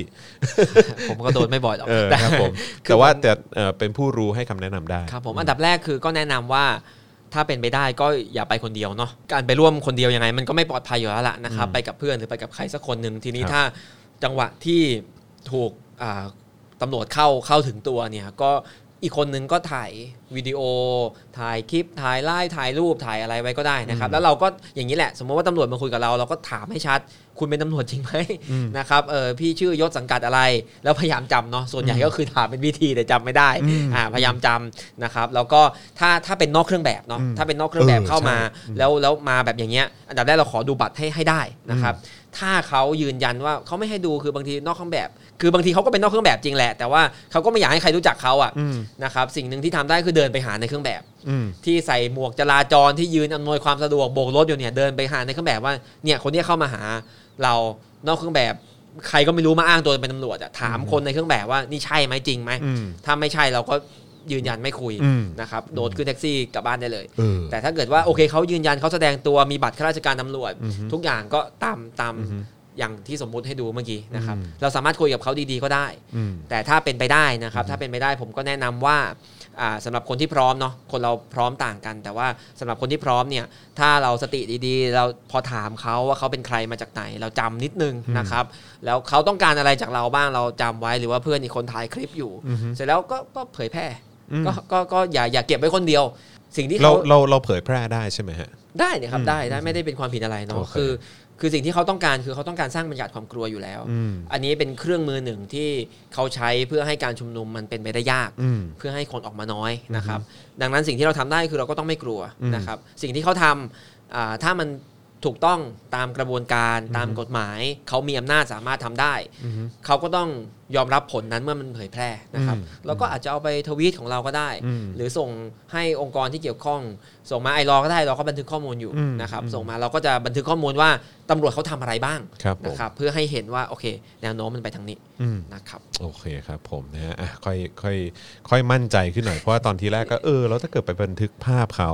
ผมก็โดนไม่บ่อยหรอกเออแต่ครับผมคือแต่ว่าผมแต่เอ่อเป็นผู้รู้ให้คำแนะนำได้ครับผมอันดับแรกคือก็แนะนำว่า ถ้าเป็นไปได้ก็อย่าไปคนเดียวเนาะการไปร่วมคนเดียวยังไง มันก็ไม่ปลอดภัยอยู่แล้วล่ะนะครับไปกับเพื่อนหรือไปกับใครสักคนหนึ่งทีนี้ครับถ้าจังหวะที่ถูกอ่าตำรวจเข้าเข้าถึงตัวเนี่ยก็ อีกคนนึงก็ถ่ายวิดีโอ ถ่ายคลิป ถ่ายไลฟ์ถ่ายรูปถ่ายอะไรไว้ก็ได้นะครับ แล้วเราก็อย่างนี้แหละ สมมติว่าตำรวจมาคุยกับเรา เราก็ถามให้ชัด คุณเป็นตำรวจจริงไหมนะครับเออพี่ชื่อยศสังกัดอะไร แล้วพยายามจำเนาะส่วนใหญ่ก็คือถามเป็นวิธีแต่จำไม่ได้อ่าพยายามจำนะครับแล้วก็ถ้าถ้าเป็นนอกเครื่องแบบเนาะถ้าเป็นนอกเครื่องแบบเออเข้ามาใช่แล้วแล้วมาแบบอย่างเงี้ยอันดับแรกเราขอดูบัตรให้ให้ได้นะครับ ถ้าเขายืนยันว่าเขาไม่ให้ดูคือบางทีนอกเครื่องแบบ คือบางทีเขาก็เป็นนอกเครื่องแบบจริงแหละ แต่ว่าเขาก็ไม่อยากให้ใครรู้จักเขาอะอืมนะครับสิ่งหนึ่งที่ทำได้คือเดินไปหาในเครื่องแบบอืมที่ใส่หมวกจราจรที่ยืนอำนวยความสะดวกโบกรถอยู่เนี่ยเดินไปหาในเครื่องแบบว่าเนี่ยคนเนี้ยเข้ามาหาเรานอกเครื่องแบบใครก็ไม่รู้มาอ้างตัวเป็นตำรวจอะถามคนในเครื่องแบบว่านี่ใช่ไหมจริงไหมอืมถ้าไม่ใช่เราก็ ยืนยันไม่คุยอืมนะครับโดดขึ้นแท็กซี่กลับบ้านได้เลยเออแต่ถ้าเกิดว่าโอเคเขายืนยันเขาแสดงตัวมีบัตรข้าราชการตำรวจอือฮึทุกอย่างก็ตามตามอือฮึอย่างที่สมมุติให้ดูเมื่อกี้นะครับอืมเราสามารถคุยกับเขาดีๆก็ได้อืมแต่ถ้าเป็นไปได้นะครับ ถ้าเป็นไปได้ผมก็แนะนำว่าอ่าสำหรับคนที่พร้อมเนาะคนเราพร้อมต่างกัน แต่ว่าสำหรับคนที่พร้อมเนี่ยถ้าเราสติดีๆ เราพอถามเขาว่าเขาเป็นใครมาจากไหน เราจำนิดนึงนะครับแล้วเขาต้องการอะไรจากเราบ้างเราจำไว้หรือว่าเพื่อนอีกคนถ่ายคลิปอยู่อือฮึเสร็จแล้วก็ก็เผยแพร่อืม ก็ก็ก็อย่าอย่าเก็บไว้คนเดียว สิ่งที่เราเขาเราเราเผยแพร่ได้ใช่ไหมฮะได้เนี่ยครับอืมได้ได้ไม่ได้เป็นความผิดอะไรเนาะโอเคคือ คือสิ่งที่เขาต้องการคือเขาต้องการสร้างบรรยากาศความกลัวอยู่แล้วอืมอันนี้เป็นเครื่องมือหนึ่งที่เขาใช้เพื่อให้การชุมนุมมันเป็นไปได้ยากอืมเพื่อให้คนออกมาน้อยนะครับ ดังนั้นสิ่งที่เราทำได้คือเราก็ต้องไม่กลัวอืมนะครับ สิ่งที่เขาทำอ่าถ้ามัน ถูกต้องตามกระบวนการตามกฎหมาย เขามีอำนาจสามารถทำได้อืมเขาก็ต้องยอมรับผลนั้นเมื่อมันเผยแพร่นะครับอืมแล้วก็อาจจะเอาไปทวีตของเราก็ได้อืมหรือส่งให้องค์กรที่เกี่ยวข้อง ส่งมาไอรอก็ได้เราก็บันทึกข้อมูลอยู่อืมนะครับอืมส่งมาเราก็จะบันทึกข้อมูลว่าตำรวจเขาทำอะไรบ้างครับผมนะครับเพื่อให้เห็นว่าโอเค แนวโน้มมันไปทางนี้อืมนะครับโอเคครับผมนะฮะอะค่อยค่อยค่อยมั่นใจขึ้นหน่อยเพราะว่าตอนทีแรกก็เออแล้วถ้าเกิดไปบันทึกภาพเขา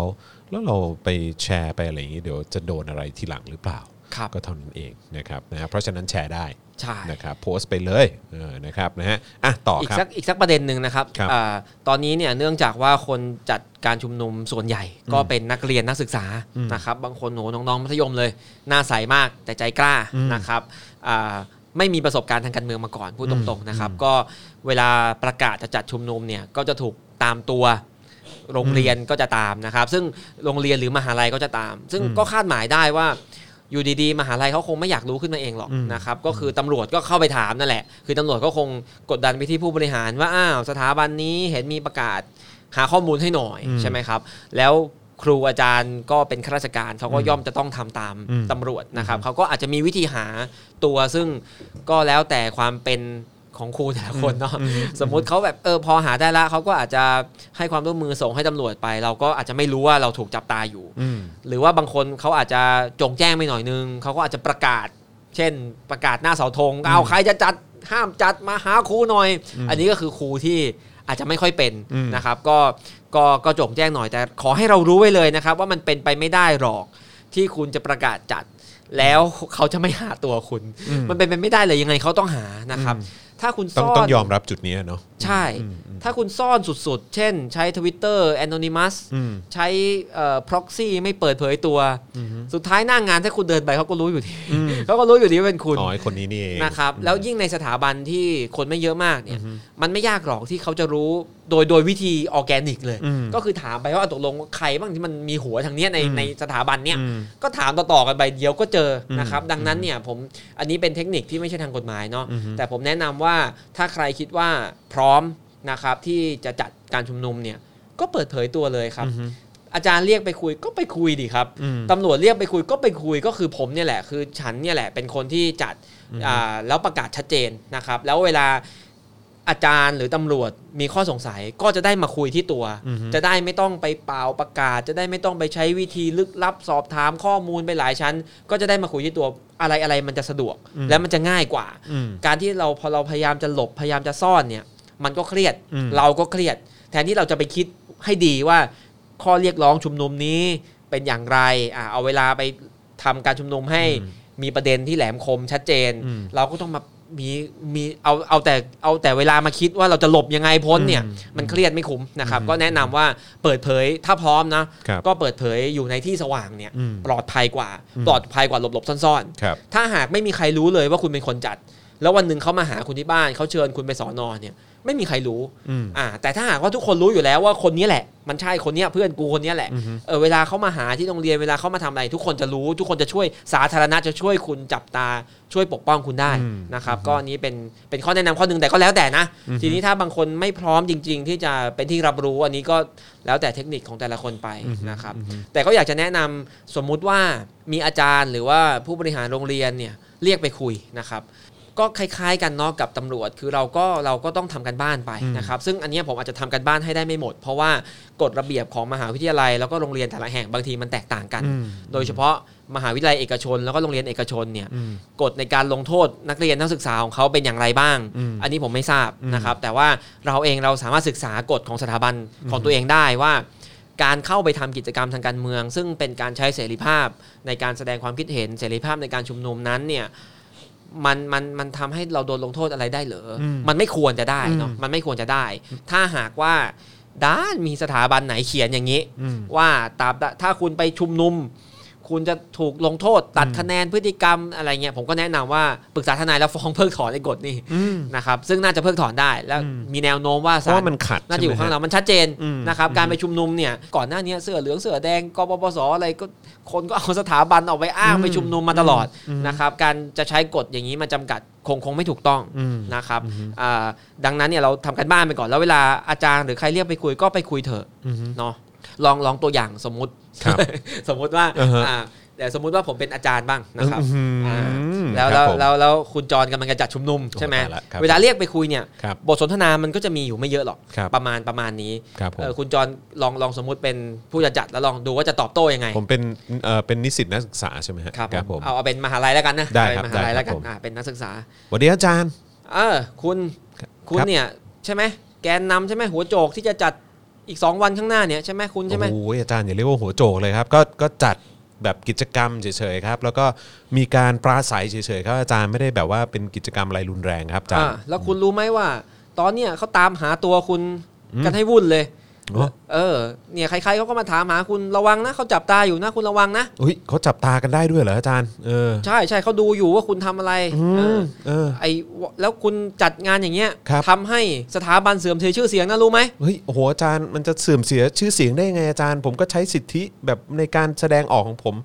แล้วเราไปแชร์ไปอะไรอย่างนี้เดี๋ยวจะโดนอะไรทีหลังหรือเปล่าครับก็เท่านั้นเองนะครับนะฮะเพราะฉะนั้นแชร์ได้ใช่นะครับโพสต์ไปเลยเออนะครับนะฮะอะต่ออีกครับสักอีกสักประเด็นหนึ่งนะครับครับอาตอนนี้เนี่ยเนื่องจากว่าคนจัดการชุมนุมส่วนใหญ่ก็เป็นนักเรียนนักศึกษานะครับบางคนโหนูน้องๆมัธยมเลย หน้าใสมากแต่ใจกล้านะครับอ่าไม่มีประสบการณ์ทางการเมืองมาก่อนพูดตรงๆนะครับ ก็เวลาประกาศจะจัดชุมนุมเนี่ยก็จะถูกตามตัว โรงเรียนก็จะตามนะครับ ซึ่งโรงเรียนหรือมหาลัยก็จะตาม ซึ่งก็คาดหมายได้ว่าอยู่ดีๆ มหาลัยเขาคงไม่อยากรู้ขึ้นมาเองหรอกอืมนะครับก็คือตำรวจก็เข้าไปถามนั่นแหละ คือตำรวจก็คงกดดันไปที่ผู้บริหารว่าอ้าวสถาบันนี้เห็นมีประกาศหาข้อมูลให้หน่อยอืมใช่ไหมครับ แล้วครูอาจารย์ก็เป็นข้าราชการเขาก็ย่อมจะต้องทำตามอืมตำรวจนะครับเขาก็อาจจะมีวิธีหาตัวซึ่งก็แล้วแต่ความเป็น ของครูแต่ละคนเนาะสมมุติเขาแบบเออพอหาได้ละเขาก็อาจจะให้ความร่วมมือส่งให้ตำรวจไป เราก็อาจจะไม่รู้ว่าเราถูกจับตาอยู่อืมหรือว่าบางคนเขาอาจจะจงแจ้งไม่หน่อยนึงเขาก็อาจจะประกาศ เช่นประกาศหน้าเสาธงเอาใครจะจัดห้ามจัดมาหาครูหน่อย อันนี้ก็คือครูที่อาจจะไม่ค่อยเป็นอืมนะครับ ก็ก็ก็จงแจ้งหน่อยแต่ขอให้เรารู้ไว้เลยนะครับ ว่ามันเป็นไปไม่ได้หรอกที่คุณจะประกาศจัด แล้วเขาจะไม่หาตัวคุณ มันเป็นไปไม่ได้เลยยังไงเขาต้องหานะครับ ถ้าคุณต้องซ่อนต้องยอมรับจุดนี้เนาะใช่ ถ้าคุณซ่อนสุดๆ เช่น ใช้ Twitter Anonymous อืมใช้เอ่อ proxy ไม่เปิดเผยตัว สุดท้ายหน้างานถ้าคุณเดินไปเขาก็รู้อยู่ดีเขาก็รู้อยู่ดีว่าเป็นคุณอ๋อไอ้คนนี้นี่เองนะครับแล้วยิ่งในสถาบันที่คนไม่เยอะมากเนี่ยมันไม่ยากหรอกที่เขาจะรู้ โดยโดยวิธีออร์แกนิกเลยอืมก็คือถามไปว่าตกลงใครบ้างที่มันมีหัวทางเนี้ยในอืมในสถาบันเนี่ยอืมก็ถามต่อๆกันไปเดี๋ยวก็เจออมนะครับ ดังนั้นเนี่ยผมอันนี้เป็นเทคนิคที่ไม่ใช่ทางกฎหมายเนาะอือฮึแต่ผมแนะนำว่าถ้าใครคิดว่าพร้อมนะครับที่จะจัดการชุมนุมเนี่ยก็เปิดเผยตัวเลยครับอือฮึอาจารย์เรียกไปคุยก็ไปคุยดิครับอืมตำรวจเรียกไปคุยก็ไปคุยก็คือผมเนี่ยแหละคือฉันเนี่ยแหละเป็นคนที่จัดอ่าแล้วประกาศชัดเจนนะครับ แล้วเวลา อาจารย์หรือตำรวจมีข้อสงสัยก็จะได้มาคุยที่ตัวอือฮึจะได้ไม่ต้องไปเป่าประกาศ จะได้ไม่ต้องไปใช้วิธีลึกลับสอบถามข้อมูลไปหลายชั้น ก็จะได้มาคุยที่ตัวอะไรอะไรมันจะสะดวก และมันจะง่ายกว่าอืมการที่เราพอเราพยายามจะหลบพยายามจะซ่อนเนี่ย มันก็เครียดอืมเราก็เครียด แทนที่เราจะไปคิดให้ดีว่า ข้อเรียกร้องชุมนุมนี้เป็นอย่างไรอ่าเอาเวลาไปทำการชุมนุมให้มีประเด็นที่แหลมคมชัดเจนอืมเราก็ต้องมา มีมีเอาเอาแต่เอาแต่เวลามาคิดว่าเราจะหลบยังไงพ้นเนี่ยอืมมันเครียดไม่คุ้มนะครับก็แนะนำว่าเปิดเผยถ้าพร้อมนะครับก็เปิดเผยอยู่ในที่สว่างเนี่ยอืมปลอดภัยกว่าปลอดภัยกว่าหลบหลบๆซ่อนๆครับถ้าหากไม่มีใครรู้เลยว่าคุณเป็นคนจัด แล้ววันหนึ่งเขามาหาคุณที่บ้านเขาเชิญคุณไปสอนอเนี่ย ไม่มีใครรู้อืมอ่าแต่ถ้าหากว่าทุกคนรู้อยู่แล้วว่าคนนี้แหละ มันใช่คนเนี้ยเพื่อนกูคนเนี้ยแหละอือฮึเออเวลาเขามาหาที่โรงเรียนเวลาเขามาทำอะไร ทุกคนจะรู้ ทุกคนจะช่วยสาธารณะจะช่วยคุณจับตาช่วยปกป้องคุณได้อืมนะครับ ก็อันนี้เป็นเป็นข้อแนะนำข้อหนึ่งแต่ก็แล้วแต่นะ ทีนี้ถ้าบางคนไม่พร้อมจริง ๆ ที่จะเป็นที่รับรู้อันนี้ก็แล้วแต่เทคนิคของแต่ละคนไปนะครับ แต่ก็อยากจะแนะนำสมมุติว่ามีอาจารย์หรือว่าผู้บริหารโรงเรียนเนี่ยเรียกไปคุยนะครับ ก็คล้ายๆกันเนาะกับตำรวจ คือเราก็เราก็ต้องทำกันบ้านไปนะครับ ซึ่งอันเนี้ยผมอาจจะทำกันบ้านให้ได้ไม่หมด เพราะว่ากฎระเบียบของมหาวิทยาลัย แล้วก็โรงเรียนแต่ละแห่งบางทีมันแตกต่างกันอืมโดยเฉพาะมหาวิทยาลัยเอกชน แล้วก็โรงเรียนเอกชนเนี่ยอืมกฎในการลงโทษนักเรียนนักศึกษาของเขาเป็นอย่างไรบ้างอืมอันนี้ผมไม่ทราบนะครับ แต่ว่าเราเองเราสามารถศึกษากฎของสถาบันของตัวเองได้ว่าการเข้าไปทำกิจกรรมทางการเมือง ซึ่งเป็นการใช้เสรีภาพในการแสดงความคิดเห็นเสรีภาพในการชุมนุมนั้นเนี่ย มันมันมันทำให้เราโดนลงโทษอะไรได้เหรออมมันไม่ควรจะได้เนาะอืมมันไม่ควรจะได้ ถ้าหากว่าด้านมีสถาบันไหนเขียนอย่างนี้อืมว่าตราบใดถ้าคุณไปชุมนุม คุณจะถูกลงโทษตัดคะแนนพฤติกรรมอะไรเงี้ยผมก็แนะนำว่าปรึกษาทนายแล้วฟ้องเพิกถอนไอ้กฎนี่อืมนะครับซึ่งน่าจะเพิกถอนได้ แล้วมีแนวโน้มว่าเพศาราะลว่ามันขัดน่าจะอยู่ใช่ไหมข้างเรามันชัดเจนอืมนะครับการไปชุมนุมเนี่ยก่อนหน้านี้เสื้อเหลืองเสื้อแดงกปปสอะไรก็คนก็เอาสถาบันออกไปอ้างไปชุมนุมมาตลอดนะครับการจะใช้กฎอย่างนี้มาจำกัดคงคงไม่ถูกต้องอืมนะครับอ่าดังนั้นเนี่ยเราทำกันบ้านไปก่อนแล้วเวลาอาจารย์หรือใครเรียกไปคุยก็ไปคุยเถอะอือฮึเนาะ ลองลองตัวอย่างสมมุติครับสมมุติว่าอ่าฮะอ่าแต่สมมุติว่าผมเป็นอาจารย์บ้างนะครับอืมอ่าอืมแล้วครัแล้วบผมแล้วแล้วคุณจรกำลังจะจัดชุมนุมใช่ไหมตายละครับเวลาเรียกไปคุยเนี่ยครับบทสนทนามันก็จะมีอยู่ไม่เยอะหรอกครับประมาณประมาณนี้ครับผมเออคุณจรลองลองสมมุติเป็นผู้จะจัดแล้วลองดูว่าจะตอบโต้ยังไง ผมเป็นเอ่อเป็นนิสิตนักศึกษาใช่ไหมฮะครับผมเอาเอาเป็นมหาลัยแล้วกันนะได้เอาครับเป็นมหาลัยได้ครับแล้วกันผมอ่าเป็นนักศึกษาสวัสดีอาจารย์ เออคุณคุณครับเนี่ยใช่ไหมแกนนำใช่ไหมหัวโจกที่จะจัด อีก 2 วันข้างหน้าเนี่ยใช่ไหมคุณใช่ไหมโอ้ยอาจารย์อย่าเรียกว่าหัวโจกเลยครับก็ก็จัดแบบกิจกรรมเฉยๆครับ แล้วก็มีการปราศัยเฉยๆครับอาจารย์ไม่ได้แบบว่าเป็นกิจกรรมอะไรรุนแรงครับอาจารอ่าย์แล้วคุณรู้ไหมว่า ตอนเนี้ยเขาตามหาตัวคุณกันให้วุ่นเลยโอ้ เออเนี่ยใครๆเขาก็มาถามหาคุณระวังนะเขาจับตาอยู่นะคุณระวังนะอุ้ยเขาจับตากันได้ด้วยเหรออาจารย์เออใช่ใช่เขาดูอยู่ว่าคุณทำอะไรอืเอมอเออไอวะแล้วคุณจัดงานอย่างเงี้ยครับทำให้สถาบันเสื่อมเสียชื่อเสียงนะรู้ไหมเฮ้ยโอ้โหอาจารย์มันจะเสื่อมเสียชื่อเสียงได้ยังไงอาจารย์ ผมก็ใช้สิทธิแบบในการแสดงออกของผม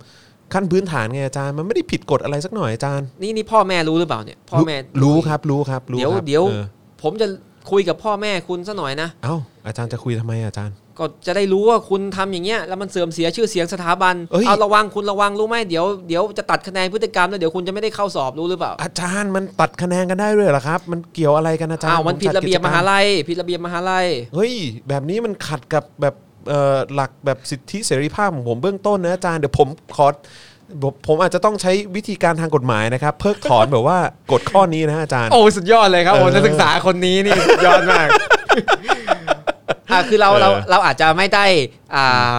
ขั้นพื้นฐานไงอาจารย์มันไม่ได้ผิดกฎอะไรสักหน่อยอาจารย์ นี่นี่พ่อแม่รู้หรือเปล่าเนี่ยพ่อแม่รู้ครับรู้ครับรู้เดี๋ยวครับเดี๋ยวออผมจะ คุยกับพ่อแม่คุณซะหน่อยนะ เอ้าอาจารย์จะคุยทำไมอาจารย์ ก็จะได้รู้ว่าคุณทำอย่างเงี้ยแล้วมันเสื่อมเสียชื่อเสียงสถาบันเอ้ยเอาระวังคุณระวังรู้ไหมเดี๋ยวเดี๋ยวจะตัดคะแนนพฤติกรรมแล้วเดี๋ยวคุณจะไม่ได้เข้าสอบรู้หรือเปล่า อาจารย์มันตัดคะแนนกันได้ด้วยเหรอครับ มันเกี่ยวอะไรกันอาจารย์อ้าวมันผผิดจัระเบียบกิจกมหาลัยผิดระเบียบมหาลัยเฮ้ยแบบนี้มันขัดกับแบบเอ่อหลักแบบสิทธิเสรีภาพของผมเบื้องต้นนะอาจารย์เดี๋ยวผมขอ ผมผมอาจจะต้องใช้วิธีการทางกฎหมายนะครับ เพิกถอนแบบว่ากฎข้อนี้นะอาจารย์ โอ้สุดยอดเลยครับเออผมนักศึกษาคนนี้นี่สุดยอดมากอ่าคือเราเออเราเราอาจจะไม่ได้อ่าอ่า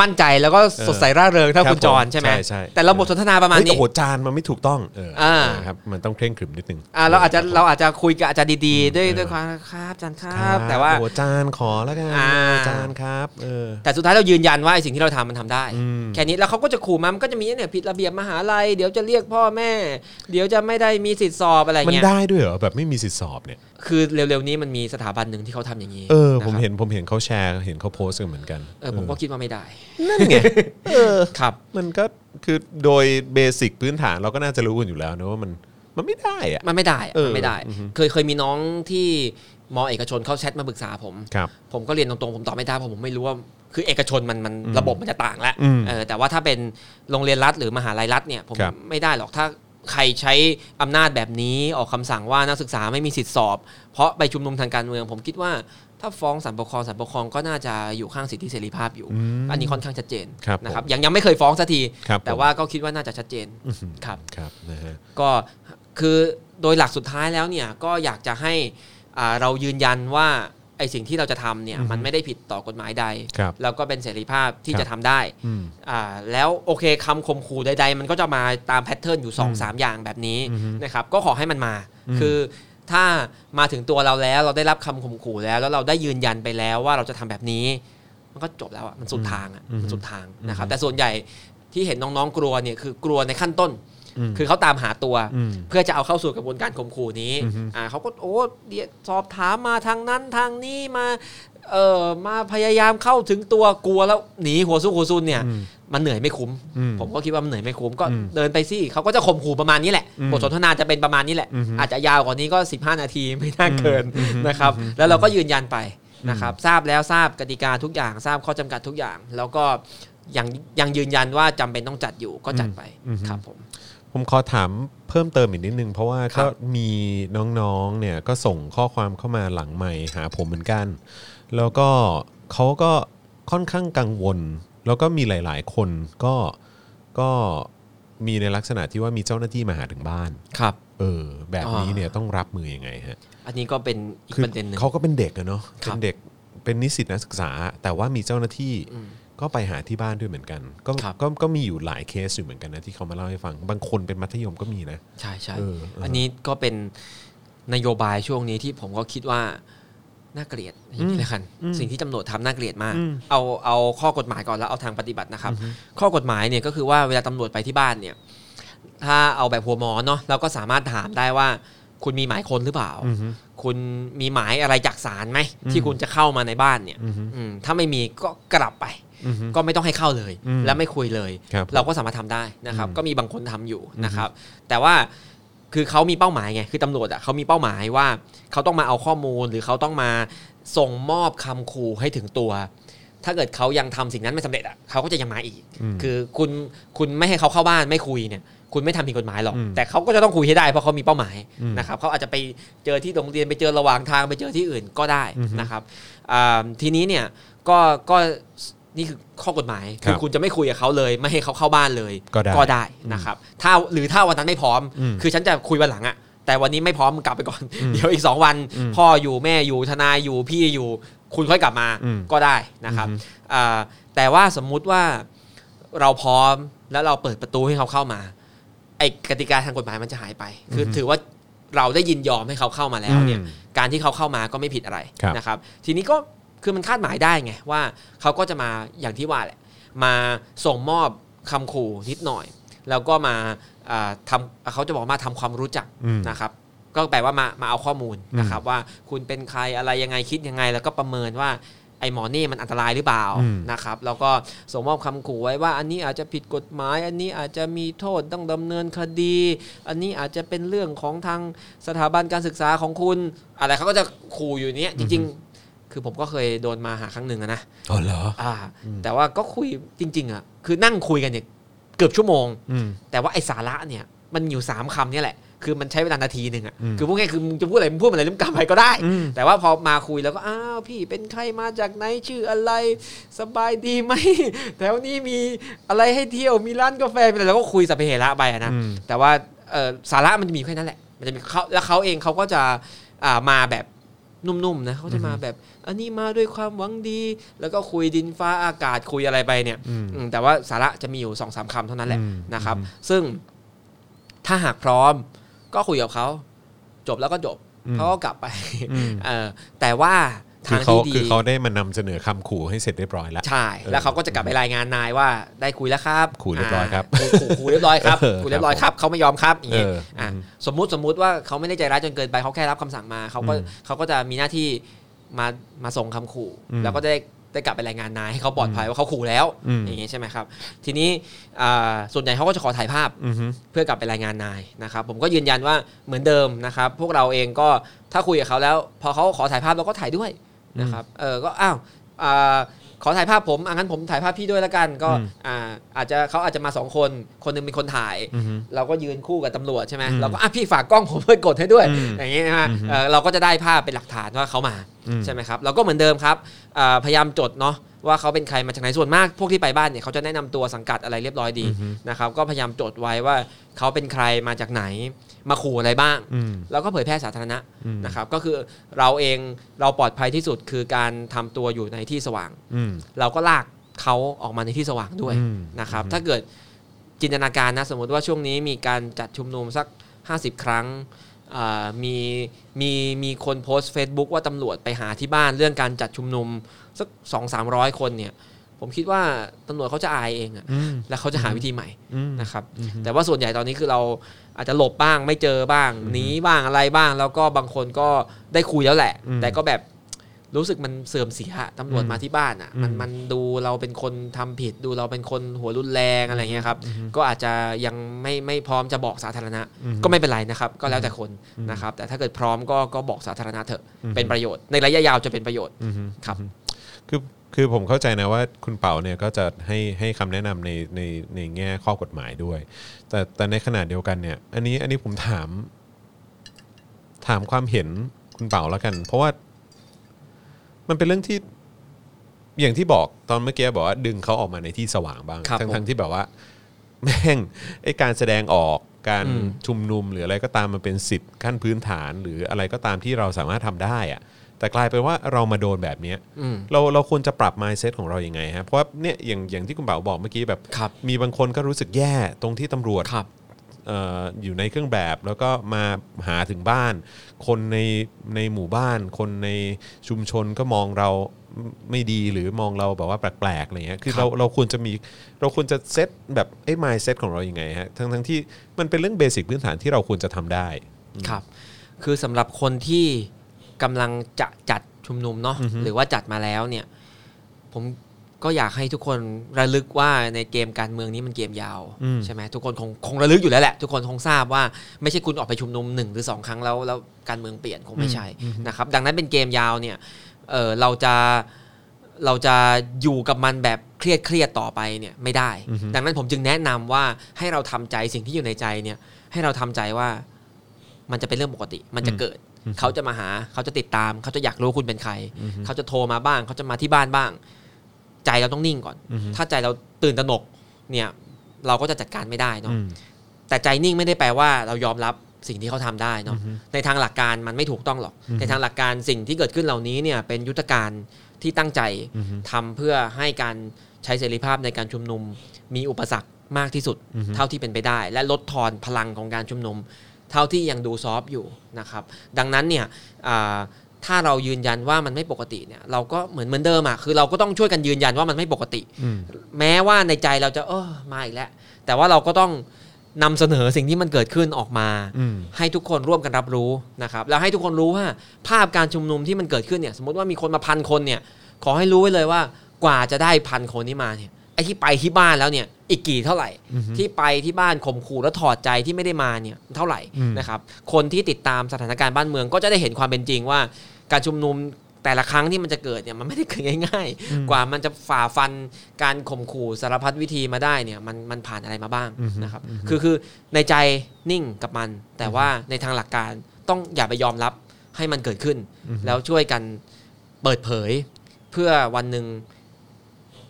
มั่นใจแล้วก็สดใสร่าเริงเท่าครับคุณจรผมใช่ไหมใช่ใช่แต่เราบทสนทนาประมาณเฮ้ยนี้โอ้โหจานมันไม่ถูกต้องเอออ่าเออครับมันต้องเคร่งขรึมนิดนึงอ่าเราอาจจะเราอาจจะคุยกับอาจารย์ดีๆ ด้วยด้วยความครับอาจารย์ครับ แต่ว่าโอ้โหจานขอแล้วกันอ่าจานครับเออแต่สุดท้ายเรายืนยันว่าไอ้สิ่งที่เราทำมันทำได้อืมแค่นี้แล้วเขาก็จะขู่มามันก็จะมีเนี่ยผิดระเบียบมหาลัยเดี๋ยวจะเรียกพ่อแม่ เดี๋ยวจะไม่ได้มีสิทธิ์สอบอะไรมันเงี้ยได้ด้วยเหรอแบบไม่มีสิทธิสอบเนี่ยคือเร็วๆนี้มันมีสถาบันหนึ่งที่เขาทำอย่างนี้เออนะผมครับเห็นผมเห็นเขาแชร์เห็นเขาโพสต์กันเหมือนกันเออผมก็คิดว่าไม่ได้ นั่นไงเออครับ มันก็คือโดยเบสิกพื้นฐานเราก็น่าจะรู้กันอยู่แล้วนะว่ามันมันไม่ได้อะ มันไม่ได้อะเออมันไม่ได้อือฮึเคยเคยมีน้องที่มอเอกชนเขาแชทมาปรึกษาผมครับผมก็เรียนตรงๆผมตอบไม่ได้เพราะผมไม่รู้ว่าคือเอกชนมันมันระบบมันจะต่างแล้วอืมเออแต่ว่าถ้าเป็นโรงเรียนรัฐหรือมหาลัยรัฐเนี่ยผมครับไม่ได้หรอกถ้าใครใช้อำนาจแบบนี้ออกคำสั่งว่านักศึกษาไม่มีสิทธิ์สอบ เพราะไปชุมนุมทางการเมือง ผมคิดว่า ถ้าฟ้องศาลปกครองศาลปกครองก็น่าจะอยู่ข้างสิทธิเสรีภาพอยู่ อันนี้ค่อนข้างชัดเจนครับนะครับผมยังยังไม่เคยฟ้องสักทีครับแต่ผมว่าก็คิดว่าน่าจะชัดเจนครับครับนะฮะก็คือโดยหลักสุดท้ายแล้วเนี่ยก็อยากจะให้อ่าเรายืนยันว่าไอสิ่งที่เราจะทำเนี่ยมันไม่ได้ผิดต่อกฎหมายใดครับแล้วก็เป็นเสรีภาพที่ครับจะทำได้อืมอ่าแล้วโอเคคำคมขู่ใด ๆ มันก็จะมาตามแพทเทิร์นอยู่2อสามอย่างแบบนี้นะครับก็ขอให้มันมา คือ ถ้ามาถึงตัวเราแล้วเราได้รับคำข่มขู่แล้ว แล้วเราได้ยืนยันไปแล้วว่าเราจะทำแบบนี้ มันก็จบแล้วอะมันสุดทางอะมันสุดทางนะครับ แต่ส่วนใหญ่ที่เห็นน้องๆกลัวเนี่ยคือกลัวในขั้นต้น คือเขาตามหาตัวอืมเพื่อจะเอาเข้าสู่กระบวนการข่มขู่นี้อ่าเขาก็โอ้เดี๋ยวสอบถามมาทางนั้นทางนี้มา เออมาพยายามเข้าถึงตัวกลัวแล้วหนีหัวสู้หัวซุนเนี่ย มันเหนื่อยไม่คุ้มอืมผมก็คิดว่ามันเหนื่อยไม่คุ้มก็อืมเดินไปสิเขาก็จะข่มขู่ประมาณนี้แหละอืมบทสนทนาจะเป็นประมาณนี้แหละอือฮึอาจจะยาวกว่านี้ก็ 15 นาทีไม่น่าเกินนะครับ แล้วเราก็ยืนยันไปนะครับ ทราบแล้วทราบกติกาทุกอย่าง ทราบข้อจำกัดทุกอย่าง แล้วก็ยังยังยืนยันว่าจำเป็นต้องจัดอยู่ก็จัดไปครับผมผมขอถามเพิ่มเติมอีกนิดนึง เพราะว่าครัก็บมีน้องๆเนี่ยก็ส่งข้อความเข้ามาหลังใหม่หาผมเหมือนกัน แล้วก็เขาก็ค่อนข้างกังวล แล้วก็มีหลาย ๆ คนก็ก็มีในลักษณะที่ว่ามีเจ้าหน้าที่มาหาถึงบ้าน ครับ เออ แบบนี้อ่าเนี่ยต้องรับมือยังไงฮะอันนี้ก็เป็นอีกคือประเด็นหนึ่งเขาก็เป็นเด็กอะเนาะครัเป็บนเด็กเป็นนิสิตนักศึกษา แต่ว่ามีเจ้าหน้าที่อืมก็ไปหาที่บ้านด้วยเหมือนกัน ก็ครับ ก็ก็มีอยู่หลายเคสอยู่เหมือนกันนะที่เขามาเล่าให้ฟัง บางคนเป็นมัธยมก็มีนะ ใช่ใช่เออเอออั อันนี้ก็เป็นนโยบายช่วงนี้ที่ผมก็คิดว่า น่าเกลียดอย่างนี้ละกันสิ่งที่ตำรวจทำน่าเกลียดมาก เอาเอาข้อกฎหมายก่อนแล้วเอาทางปฏิบัตินะครับ ข้อกฎหมายเนี่ยก็คือว่าเวลาตำรวจไปที่บ้านเนี่ย ถ้าเอาแบบหัวหมอเนาะเราก็สามารถถามได้ว่า คุณมีหมายค้นหรือเปล่า คุณมีหมายอะไรจากศาลไหมที่คุณจะเข้ามาในบ้านเนี่ยอืมถ้าไม่มีก็กลับไปก็ไม่ต้องให้เข้าเลยอืมและไม่คุยเลยครับเราก็สามารถทำได้นะครับ ก็มีบางคนทำอยู่นะครับ แต่ว่า คือเขามีเป้าหมายไง คือตำรวจอะเขามีเป้าหมายว่าเขาต้องมาเอาข้อมูลหรือเขาต้องมาส่งมอบคำขู่ให้ถึงตัว ถ้าเกิดเขายังทำสิ่งนั้นไม่สำเร็จอะเขาก็จะยังมาอีก คือคุณคุณไม่ให้เขาเข้าบ้านไม่คุยเนี่ย คุณไม่ทำผิดกฎหมายหรอกอืมแต่เขาก็จะต้องคุยให้ได้เพราะเขามีเป้าหมายอืมนะครับเขาอาจจะไปเจอที่โรงเรียนไปเจอระหว่างทางไปเจอที่อื่นก็ได้นะครับอ่าทีนี้เนี่ยก็ก็ นี่คือข้อกฎหมายครับคือคุณจะไม่คุยกับเขาเลย ไม่ให้เขาเข้าบ้านเลยก็ได้ก็ได้นะครับ ถ้าหรือถ้าวันนั้นไม่พร้อมอืมคือฉันจะคุยวันหลังอะแต่วันนี้ไม่พร้อมมึงกลับไปก่อน เดี๋ยวอีก 2 วัน พ่ออยู่แม่อยู่ทนายอยู่พี่อยู่คุณค่อยกลับมาอืมก็ได้นะครับอ่าแต่ว่าสมมุติว่าเราพร้อมแล้วเราเปิดประตูให้เขาเข้ามาไอ้กติกาทางกฎหมายมันจะหายไป คือถือว่าเราได้ยินยอมให้เขาเข้ามาแล้วเนี่ยอืมการที่เขาเข้ามาก็ไม่ผิดอะไรครับนะครับ ทีนี้ก็ คือมันคาดหมายได้ไงว่าเขาก็จะมาอย่างที่ว่าแหละมาส่งมอบคำขู่นิดหน่อย แล้วก็มาอ่าทำเขาจะบอกมาทำความรู้จักอืมนะครับ ก็แปลว่ามามาเอาข้อมูลนะครับ ว่าคุณเป็นใครอะไรยังไงคิดยังไง แล้วก็ประเมินว่าไอ้หมอนี่มันอันตรายหรือเปล่าอืมนะครับ แล้วก็ส่งมอบคำขู่ไว้ว่า อันนี้อาจจะผิดกฎหมาย อันนี้อาจจะมีโทษต้องดำเนินคดี อันนี้อาจจะเป็นเรื่องของทางสถาบันการศึกษาของคุณ อะไรเขาก็จะขู่อยู่เนี้ยจริง ๆ คือผมก็เคยโดนมาหาครั้งหนึ่งอะนะอ๋อเหรออ่า แต่ว่าก็คุยจริง ๆอะคือนั่งคุยกันเนี่ยเกือบชั่วโมงอืมแต่ว่าไอสาระเนี่ยมันอยู่สามคำเนี่ยแหละคือมันใช้เวลานาทีหนึ่งอะอืมคือพูดง่ายๆคือมึงจะพูดอะไรมึงพูดอะไรมึงกลับไปก็ได้อืมแต่ว่าพอมาคุยแล้วก็ อ้าวพี่เป็นใครมาจากไหนชื่ออะไร สบายดีไหม แถวนี้มีอะไรให้เที่ยว มีร้านกาแฟมีอะไรแล้วก็คุยสัพเพเหระไปอะนะอืมแต่ว่าเอ่อสาระมันจะมีแค่นั้นแหละ มันจะมีเขาแล้วเขาเองเขาก็จะอ่ามาแบบ นุ่มๆนะเขาจะมาแบบ อันนี้มาด้วยความหวังดี แล้วก็คุยดินฟ้าอากาศคุยอะไรไปเนี่ยอืมอืมแต่ว่าสาระจะมีอยู่สองสามคำเท่านั้นแหละอืมนะครับอืมซึ่งถ้าหากพร้อม ก็คุยกับเขาจบแล้วก็จบอืมเขาก็กลับไปอืมเออแต่ว่าคื ทาองเขาที่ดีคือเขาได้มานำเสนอคำขู่ให้เสร็จเรียบร้อยแล้วใช่แล้วเขาก็จะกลับไปรายงานนายว่าได้คุยแล้วครับคุยเรียบร้อยครับาขู่ขู่เรียบร้อยครับเออคุยเรียบร้อยครับเขาไม่ยอมครับอย่างเงี้ยเอออะสมมุติสมมุติว่าเขาไม่ได้ใจร้ายจนเกินไปเขาแค่รับคำสั่งมาเขาก็อืมเขาก็จะมีหน้าที่มามาส่งคำขู่อืมแล้วก็ได้ได้กลับไปรายงานนายให้เขาปลอดภัยว่าเขาขู่แล้วอืมอย่างเงี้ยใช่ไหมครับ ทีนี้อ่าส่วนใหญ่เขาก็จะขอถ่ายภาพอือฮึเพื่อกลับไปรายงานนายนะครับ ผมก็ยืนยันว่าเหมือนเดิมนะครับ พวกเราเองก็ถ้าคุยกับเขาแล้ว พอเขาขอถ่ายภาพเราก็ถ่ายด้วย นะครับเออก็อ้าวอ่าขอถ่ายภาพผมอะงั้นผมถ่ายภาพพี่ด้วยแล้วกันก็อืมอ่าอาจจะเขาอาจจะมาสองคน คนหนึงเป็นคนถ่ายอือฮึเราก็ยืนคู่กับตำรวจใช่ไหมอืมเราก็อะพี่ฝากกล้องผมไปกดให้ด้วยอืมอย่างเงี้ยนะฮะอืมเออเราก็จะได้ภาพเป็นหลักฐานว่าเขามาอืมใช่ไหมครับเราก็เหมือนเดิมครับอ่าพยายามจดเนาะว่าเขาเป็นใครมาจากไหนส่วนมาก พวกที่ไปบ้านเนี่ยเขาจะแนะนำตัวสังกัดอะไรเรียบร้อยดีอือฮึนะครับก็พยายามจดไว้ว่าเขาเป็นใครมาจากไหน มาขู่อะไรบ้างอืมแล้วก็เผยแพร่สาธารณะอืมนะครับ ก็คือเราเองเราปลอดภัยที่สุดคือการทำตัวอยู่ในที่สว่างอืมเราก็ลากเขาออกมาในที่สว่างด้วยอืมนะครับอืมถ้าเกิดจินตนาการนะสมมติว่าช่วงนี้มีการจัดชุมนุมสัก 50 ครั้งอ่ามีมีมีคนโพสต์ Facebook ว่าตำรวจไปหาที่บ้านเรื่องการจัดชุมนุมสักสองสามร้อยคนเนี่ย ผมคิดว่าตำรวจเขาจะอายเองอะอืมแล้วเขาจะหาวิธีใหม่อืมนะครับอืมแต่ว่าส่วนใหญ่ตอนนี้คือเราอาจจะหลบบ้างไม่เจอบ้างหนีบ้างอะไรบ้าง แล้วก็บางคนก็ได้คุยแล้วแหละอืมแต่ก็แบบรู้สึกมันเสื่อมเสียตำรวจอืมมาที่บ้านอะมันอืมมันดูเราเป็นคนทำผิดดูเราเป็นคนหัวรุนแรงอะไรเงี้ยครับก็อาจจะยังไม่ไม่พร้อมจะบอกสาธารณะอืมก็ไม่เป็นไรนะครับ ก็แล้วแต่คนอืมนะครับ แต่ถ้าเกิดพร้อมก็ก็บอกสาธารณะเถอะอืมเป็นประโยชน์ในระยะยาวจะเป็นประโยชน์อืมครับ คือ คือผมเข้าใจนะว่าคุณเป่าเนี่ยก็จะให้ให้คำแนะนำในในในแง่ข้อกฎหมายด้วย แต่แต่ในขณะเดียวกันเนี่ย อันนี้อันนี้ผมถาม ถามความเห็นคุณเป่าแล้วกัน เพราะว่ามันเป็นเรื่องที่อย่างที่บอกตอนเมื่อกี้บอกว่าดึงเขาออกมาในที่สว่างบ้างครับทั้งผมทั้งที่แบบว่า แม่งไอการแสดงออกการอืมชุมนุมหรืออะไรก็ตามมันเป็นสิทธิ์ขั้นพื้นฐาน หรืออะไรก็ตามที่เราสามารถทำได้อะ แต่กลายเป็นว่าเรามาโดนแบบเนี้ยอืมเราเราควรจะปรับ mindset ของเรายัางไงฮะเพราะว่าเนี่ยอย่างอย่างที่คุณเป๋าบอกเมื่อกี้แบบครับมีบางคนก็รู้สึกแย่ตรงที่ตำรวจครับเอ่ออยู่ในเครื่องแบบแล้วก็มาหาถึงบ้าน คนในในหมู่บ้าน คนในชุมชนก็มองเราไม่ดีหรือมองเราแบบว่าแปลกๆอะไรเงี้ยคือครับเราเราควรจะมีเราควรจะเซตแบบไอ้ mindset ของเรายัางไงฮะทั้งทั้งที่มันเป็นเรื่องเบสิกพื้นฐานที่เราควรจะทำได้ครับ คือสำหรับคนที่ กำลังจะจัดชุมนุมเนาะอือฮึหรือว่าจัดมาแล้วเนี่ย ผมก็อยากให้ทุกคนระลึกว่าในเกมการเมืองนี้มันเกมยาวอืมใช่ไหมทุกคนคงคงระลึกอยู่แล้วแหละ ทุกคนคงทราบว่าไม่ใช่คุณออกไปชุมนุมหนึ่งหรือสองครั้งแล้วแล้วการเมืองเปลี่ยนคงไม่ใช่นะครับ ดังนั้นเป็นเกมยาวเนี่ยเออเราจะเราจะอยู่กับมันแบบเครียดเครียดๆต่อไปเนี่ยไม่ได้อือฮึดังนั้นผมจึงแนะนำว่าให้เราทำใจสิ่งที่อยู่ในใจเนี่ย ให้เราทำใจว่ามันจะเป็นเรื่องปกติ มันจะเกิด เขาจะมาหาเขาจะติดตาม เขาจะอยากรู้คุณเป็นใคร เขาจะโทรมาบ้าง เขาจะมาที่บ้านบ้าง ใจเราต้องนิ่งก่อนอือฮึถ้าใจเราตื่นตระหนกเนี่ยเราก็จะจัดการไม่ได้เนาะอืมแต่ใจนิ่งไม่ได้แปลว่าเรายอมรับสิ่งที่เขาทำได้เนาะอือฮึในทางหลักการมันไม่ถูกต้องหรอกอือฮึในทางหลักการสิ่งที่เกิดขึ้นเหล่านี้เนี่ยเป็นยุทธการที่ตั้งใจอือฮึทำเพื่อให้การใช้เสรีภาพในการชุมนุม มีอุปสรรคมากที่สุดอือฮึเท่าที่เป็นไปได้ และลดทอนพลังของการชุมนุม เท่าที่ยังดูซอฟต์อยู่นะครับ ดังนั้นเนี่ยอ่าถ้าเรายืนยันว่ามันไม่ปกติเนี่ย เราก็เหมือนเหมือนเดิมอะคือเราก็ต้องช่วยกันยืนยันว่ามันไม่ปกติอืมแม้ว่าในใจเราจะเออมาอีกแล้ว แต่ว่าเราก็ต้องนำเสนอสิ่งที่มันเกิดขึ้นออกมาอืมให้ทุกคนร่วมกันรับรู้นะครับ แล้วให้ทุกคนรู้ว่าภาพการชุมนุมที่มันเกิดขึ้นเนี่ย สมมติว่ามีคนมาพันคนเนี่ย ขอให้รู้ไว้เลยว่ากว่าจะได้พันคนนี้มาเนี่ย ไอ้ที่ไปที่บ้านแล้วเนี่ยอีกกี่เท่าไหร่อือฮึที่ไปที่บ้านข่มขู่แล้วถอดใจที่ไม่ได้มาเนี่ยเท่าไหร่อืมนะครับคนที่ติดตามสถานการณ์บ้านเมืองก็จะได้เห็นความเป็นจริงว่า การชุมนุมแแต่ละครั้งที่มันจะเกิดเนี่ยมันไม่ได้เกิดง่าย ๆ กว่ามันจะฝ่าฟันการข่มขู่สารพัดวิธีมาได้เนี่ยมันมันผ่านอะไรมาบ้างนะครับคือคือในใจนิ่งกับมัน แต่ว่าในทางหลักการต้องอย่าไปยอมรับให้มันเกิดขึ้น แล้วช่วยกันเปิดเผย เพื่อวันหนึ่ง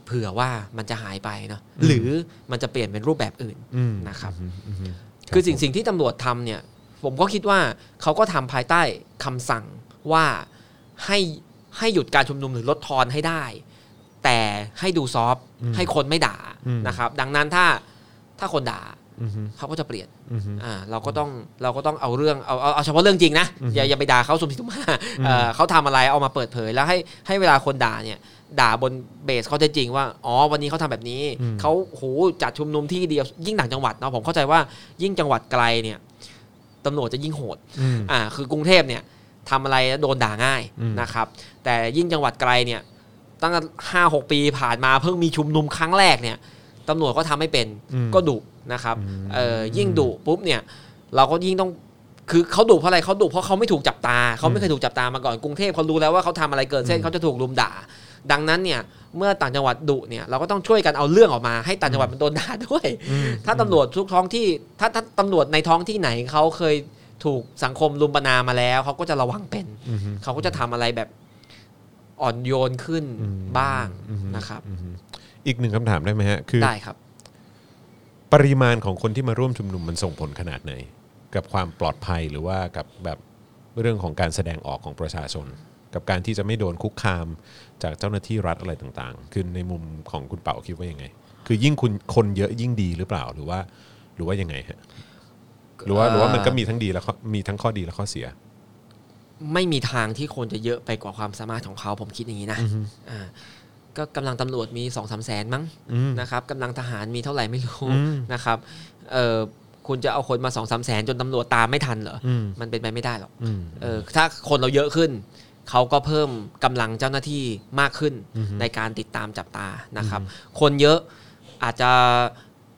เผื่อว่ามันจะหายไปเนาะหรือมันจะเปลี่ยนเป็นรูปแบบอื่นอืมนะครับอืมอืมอืมคือสิ่งสิ่งที่ตำรวจทำเนี่ย ผมก็คิดว่าเขาก็ทำภายใต้คำสั่งว่าให้ให้หยุดการชุมนุมหรือลดทอนให้ได้ แต่ให้ดูซอฟต์ให้คนไม่ด่านะครับ ดังนั้นถ้าถ้าคนด่าอืม เขาก็จะเปลี่ยนอืมอ่าเราก็ต้องเราก็ต้องเอาเรื่องเอาเอาเอาเฉพาะเรื่องจริงนะอย่าอย่าไปด่าเขาสมสิทุมาเอ่อเขาทำอะไรเอามาเปิดเผยแล้วให้ให้เวลาคนด่าเนี่ยด่าบนเบสเขาจะจริงว่า อ๋อ วันนี้เขาทำแบบนี้ เขาโหจัดชุมนุมที่เดียว ยิ่งต่างจังหวัดเนาะ ผมเข้าใจว่ายิ่งจังหวัดไกลเนี่ยตำรวจจะยิ่งโหดอืมอ่า คือกรุงเทพเนี่ยทำอะไรแล้วโดนด่าง่ายอืมนะครับ แต่ยิ่งจังหวัดไกลเนี่ย ตั้งแต่ห้าหกปีผ่านมาเพิ่งมีชุมนุมครั้งแรกเนี่ยตำรวจก็ทำไม่เป็น ก็ดุ นะครับเออยิ่งดุปุ๊บเนี่ยเราก็ยิ่งต้องคือเขาดุเพราะอะไรเขาดุเพราะเขาไม่ถูกจับตาเขาไม่เคยถูกจับตามาก่อนกรุงเทพเขารู้แล้วว่าเขาทำอะไรเกินเส้นเขาจะถูกลุมด่า ดังนั้นเนี่ยเมื่อต่างจังหวัดดุเนี่ยเราก็ต้องช่วยกันเอาเรื่องออกมาให้ต่างจังหวัดมันโดนด่าด้วย ถ้าตำรวจทุกท้องที่ถ้าถ้าตำรวจในท้องที่ไหนเขาเคยถูกสังคมลุมประนามมาแล้วเขาก็จะระวังเป็นอืมเขาก็จะทำอะไรแบบอ่อนโยนขึ้นอืมบ้างอืมนะครับอืมอีกหนึ่งคำถามได้ไหมฮะคือได้ครับ ปริมาณของคนที่มาร่วมชุมนุมมันส่งผลขนาดไหน กับความปลอดภัยหรือว่ากับแบบเรื่องของการแสดงออกของประชาชน กับการที่จะไม่โดนคุกคามจากเจ้าหน้าที่รัฐอะไรต่างๆ คือในมุมของคุณเป่าคิดว่ายังไง คือยิ่งคุณคนเยอะยิ่งดีหรือเปล่าหรือว่า หรือว่ายังไงฮะหรือว่าหรือว่ามันก็มีทั้งดีและข้อมีทั้งข้อดีและข้อเสีย ไม่มีทางที่คนจะเยอะไปกว่าความสามารถของเขาผมคิดอย่างนี้นะอ่า ก็กำลังตำรวจมีสองสามแสนมั้งอืมนะครับกำลังทหารมีเท่าไหร่ไม่รู้อืมนะครับเออคุณจะเอาคนมาสองสามแสนจนตำรวจตามไม่ทันเหรออืมมันเป็นไปไม่ได้หรอกอืมเออถ้าคนเราเยอะขึ้น เขาก็เพิ่มกำลังเจ้าหน้าที่มากขึ้นในการติดตามจับตานะครับ คนเยอะอาจจะ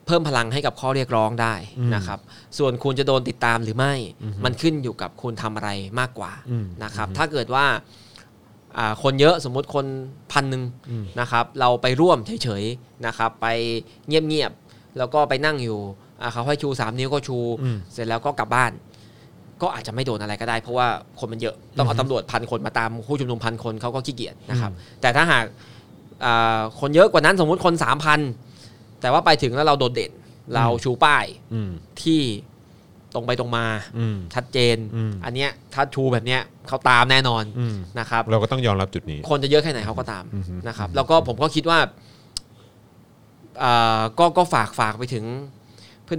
เพิ่มพลังให้กับข้อเรียกร้องได้นะครับ ส่วนคุณจะโดนติดตามหรือไม่ มันขึ้นอยู่กับคุณทำอะไรมากกว่าอืมนะครับ ถ้าเกิดว่าอ่า คนเยอะสมมุติคนพันหนึ่งนะครับ เราไปร่วมเฉยๆนะครับ ไปเงียบๆแล้วก็ไปนั่งอยู่อ่าเขาให้ชู 3 นิ้วก็ชูอืมเสร็จแล้วก็กลับบ้าน ก็อาจจะไม่โดนอะไรก็ได้เพราะว่าคนมันเยอะต้องเอาตำรวจพันคนมาตามผู้ชุมนุมพันคนเขาก็ขี้เกียจนะครับ แต่ถ้าหากอ่าคนเยอะกว่านั้นสมมุติคนสามพันแต่ว่าไปถึงแล้วเราโดดเด่น เราชูป้ายอืมที่ ตรงไปตรงมาอืมชัดเจนอืมอันเนี้ยถ้าชูแบบเนี้ยเขาตามแน่นอนอืมนะครับ เราก็ต้องยอมรับจุดนี้ คนจะเยอะแค่ไหนเขาก็ตามอือฮึนะครับ แล้วก็ผมก็คิดว่าอ่าก็ก็ฝากฝากไปถึง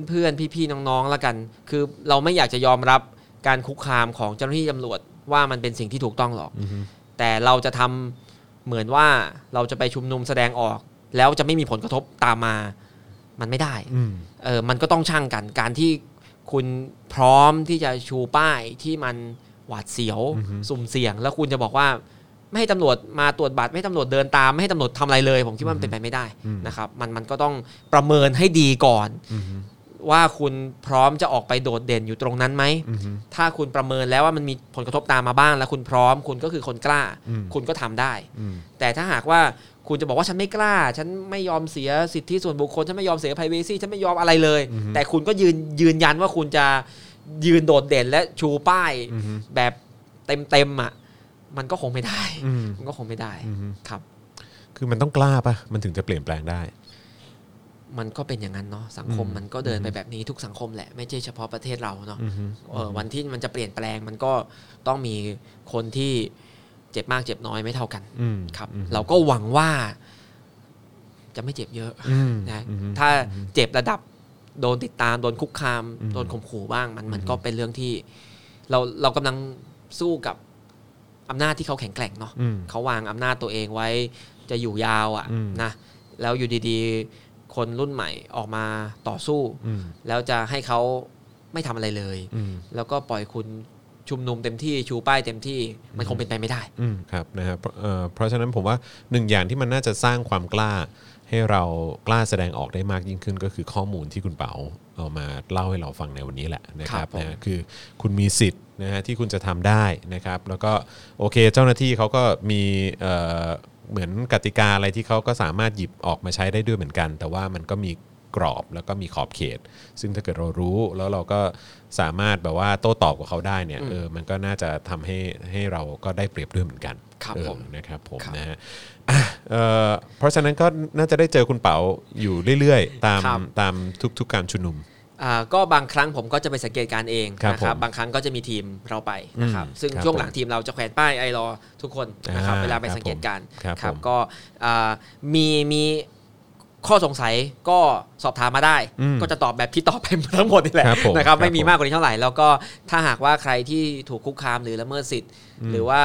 เพื่อนๆพี่ๆน้องๆแล้วกัน คือเราไม่อยากจะยอมรับการคุกคามของเจ้าหน้าที่ตำรวจว่ามันเป็นสิ่งที่ถูกต้องหรอกอือฮึแต่เราจะทำเหมือนว่าเราจะไปชุมนุมแสดงออก แล้วจะไม่มีผลกระทบตามมา มันไม่ได้อืมเออมันก็ต้องช่างกัน การที่ คุณพร้อมที่จะชูป้ายที่มันหวาดเสียว สุ่มเสี่ยง แล้วคุณจะบอกว่าไม่ให้ตำรวจมาตรวจบัตรไม่ให้ตำรวจเดินตามไม่ให้ตำรวจทำอะไรเลย ผมคิดว่ามันเป็นไปไม่ได้นะครับ มันมันก็ต้องประเมินให้ดีก่อนว่าคุณพร้อมจะออกไปโดดเด่นอยู่ตรงนั้นไหม ถ้าคุณประเมินแล้วว่ามันมีผลกระทบตามมาบ้าง แล้วคุณพร้อมคุณก็คือคนกล้าอืมคุณก็ทำได้อืมแต่ถ้าหากว่า คุณจะบอกว่าฉันไม่กล้า ฉันไม่ยอมเสียสิทธิส่วนบุคคล ฉันไม่ยอมเสีย privacy ฉันไม่ยอมอะไรเลย แต่คุณก็ยืนยืนยันว่าคุณจะยืนโดดเด่นและชูป้ายอืมแบบเต็มเต็มๆอะ มันก็คงไม่ได้อืมมันก็คงไม่ได้อืมครับ คือมันต้องกล้าปะมันถึงจะเปลี่ยนแปลงได้ มันก็เป็นอย่างนั้นเนาะสังคมอืมมันก็เดินไปแบบนี้ทุกสังคมแหละไม่ใช่เฉพาะประเทศเราเนาะอืมเออวันที่มันจะเปลี่ยนแปลงมันก็ต้องมีคนที่ เจ็บมากเจ็บน้อยไม่เท่ากันอืมครับอืมเราก็หวังว่าจะไม่เจ็บเยอะอืมนะอืมถ้าเจ็บระดับโดนติดตามโดนคุกคามอืมโดนข่มขู่บ้างมันมันก็เป็นเรื่องที่ เราเรากำลังสู้กับอำนาจที่เขาแข็งแกร่งเนาะอืมเขาวางอำนาจตัวเองไว้จะอยู่ยาวอะ่ะอืมนะแล้วอยู่ดีๆ คนรุ่นใหม่ออกมาต่อสู้อืมแล้วจะให้เขาไม่ทำอะไรเลยอืมแล้วก็ปล่อยคุณ ชุมนุมเต็มที่ชูป้ายเต็มที่มันคงเป็นไปไม่ได้อืมครับนะครับเอ่อเพราะฉะนั้นผมว่าหนึ่งอย่างที่มันน่าจะสร้างความกล้า ให้เรากล้าแสดงออกได้มากยิ่งขึ้น ก็คือข้อมูลที่คุณเป๋าเอามาเล่าให้เราฟังในวันนี้แหละนะคครัรับบผมนะคือคุณมีสิทธิ์นะฮะที่คุณจะทำได้นะครับ แล้วก็โอเคเจ้าหน้าที่เขาก็มีเอ่อเหมือนกติกาอะไรที่เขาก็สามารถหยิบออกมาใช้ได้ด้วยเหมือนกัน แต่ว่ามันก็มี กรอบ แล้วก็มีขอบเขต ซึ่งถ้าเกิดเรารู้แล้วเราก็สามารถแบบว่าโต้ตอบกับเขาได้เนี่ยเออมันก็น่าจะทำให้ให้เราก็ได้เปรียบด้วยเหมือนกันครับเออผมนะครับผมครับนะฮะอะเอ่อเพราะฉะนั้นก็น่าจะได้เจอคุณเป๋าอยู่เรื่อยๆ ตามครับตามทุกๆการชุมนุมอ่าก็บางครั้งผมก็จะไปสังเกตการณ์เองครับนะครับผมบางครั้งก็จะมีทีมเราไปนะครับอืมซึ่งครับช่วงหลังทีมเราจะแขวนป้ายไอรอทุกคนนะครับอ่าเวลาไปครับสังเกตการณ์ผมครับผมก็อ่ามีมี ข้อสงสัยก็สอบถามมาได้อืมก็จะตอบแบบที่ตอบไปทั้งหมดนี่แหละครับผมนะครับครับไม่มีผมมากกว่านี้เท่าไหร่ แล้วก็ถ้าหากว่าใครที่ถูกคุกคามหรือละเมิดสิทธิ์ หรือว่า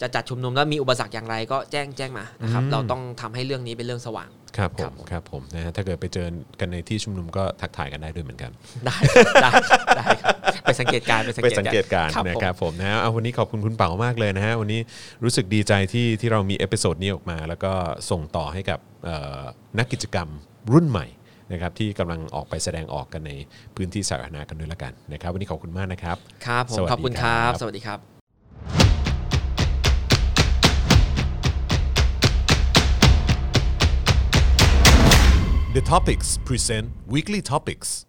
จะจัดชุมนุมแล้วมีอุปสรรคอย่างไรก็แจ้งแจ้งมานะครับอืมเราต้องทำให้เรื่องนี้เป็นเรื่องสว่าง ครับผครัมบผมครับผมนะฮะถ้าเกิดไปเจอกันในที่ชุมนุมก็ทักทายกันได้ด้วยเหมือนกัน ได้ได้ได้ครับไปสังเกตการณ์ไปสังเกตการณ์ครับนะผมครับผมนะฮะเอาวันนี้ขอบคุณคุณเป๋ามากเลยนะฮะวันนี้รู้สึกดีใจที่ที่เรามี episode นี้ออกมา แล้วก็ส่งต่อให้กับเอ่อนักกิจกรรมรุ่นใหม่นะครับที่กำลังออกไปแสดงออกกันในพื้นที่สาธารณะกันด้วยละกันนะครับ วันนี้ขอบคุณมากนะครับ ครับผมสวัสดีขอบคุณครับครับ สวัสดีครับ The Topics present Weekly Topics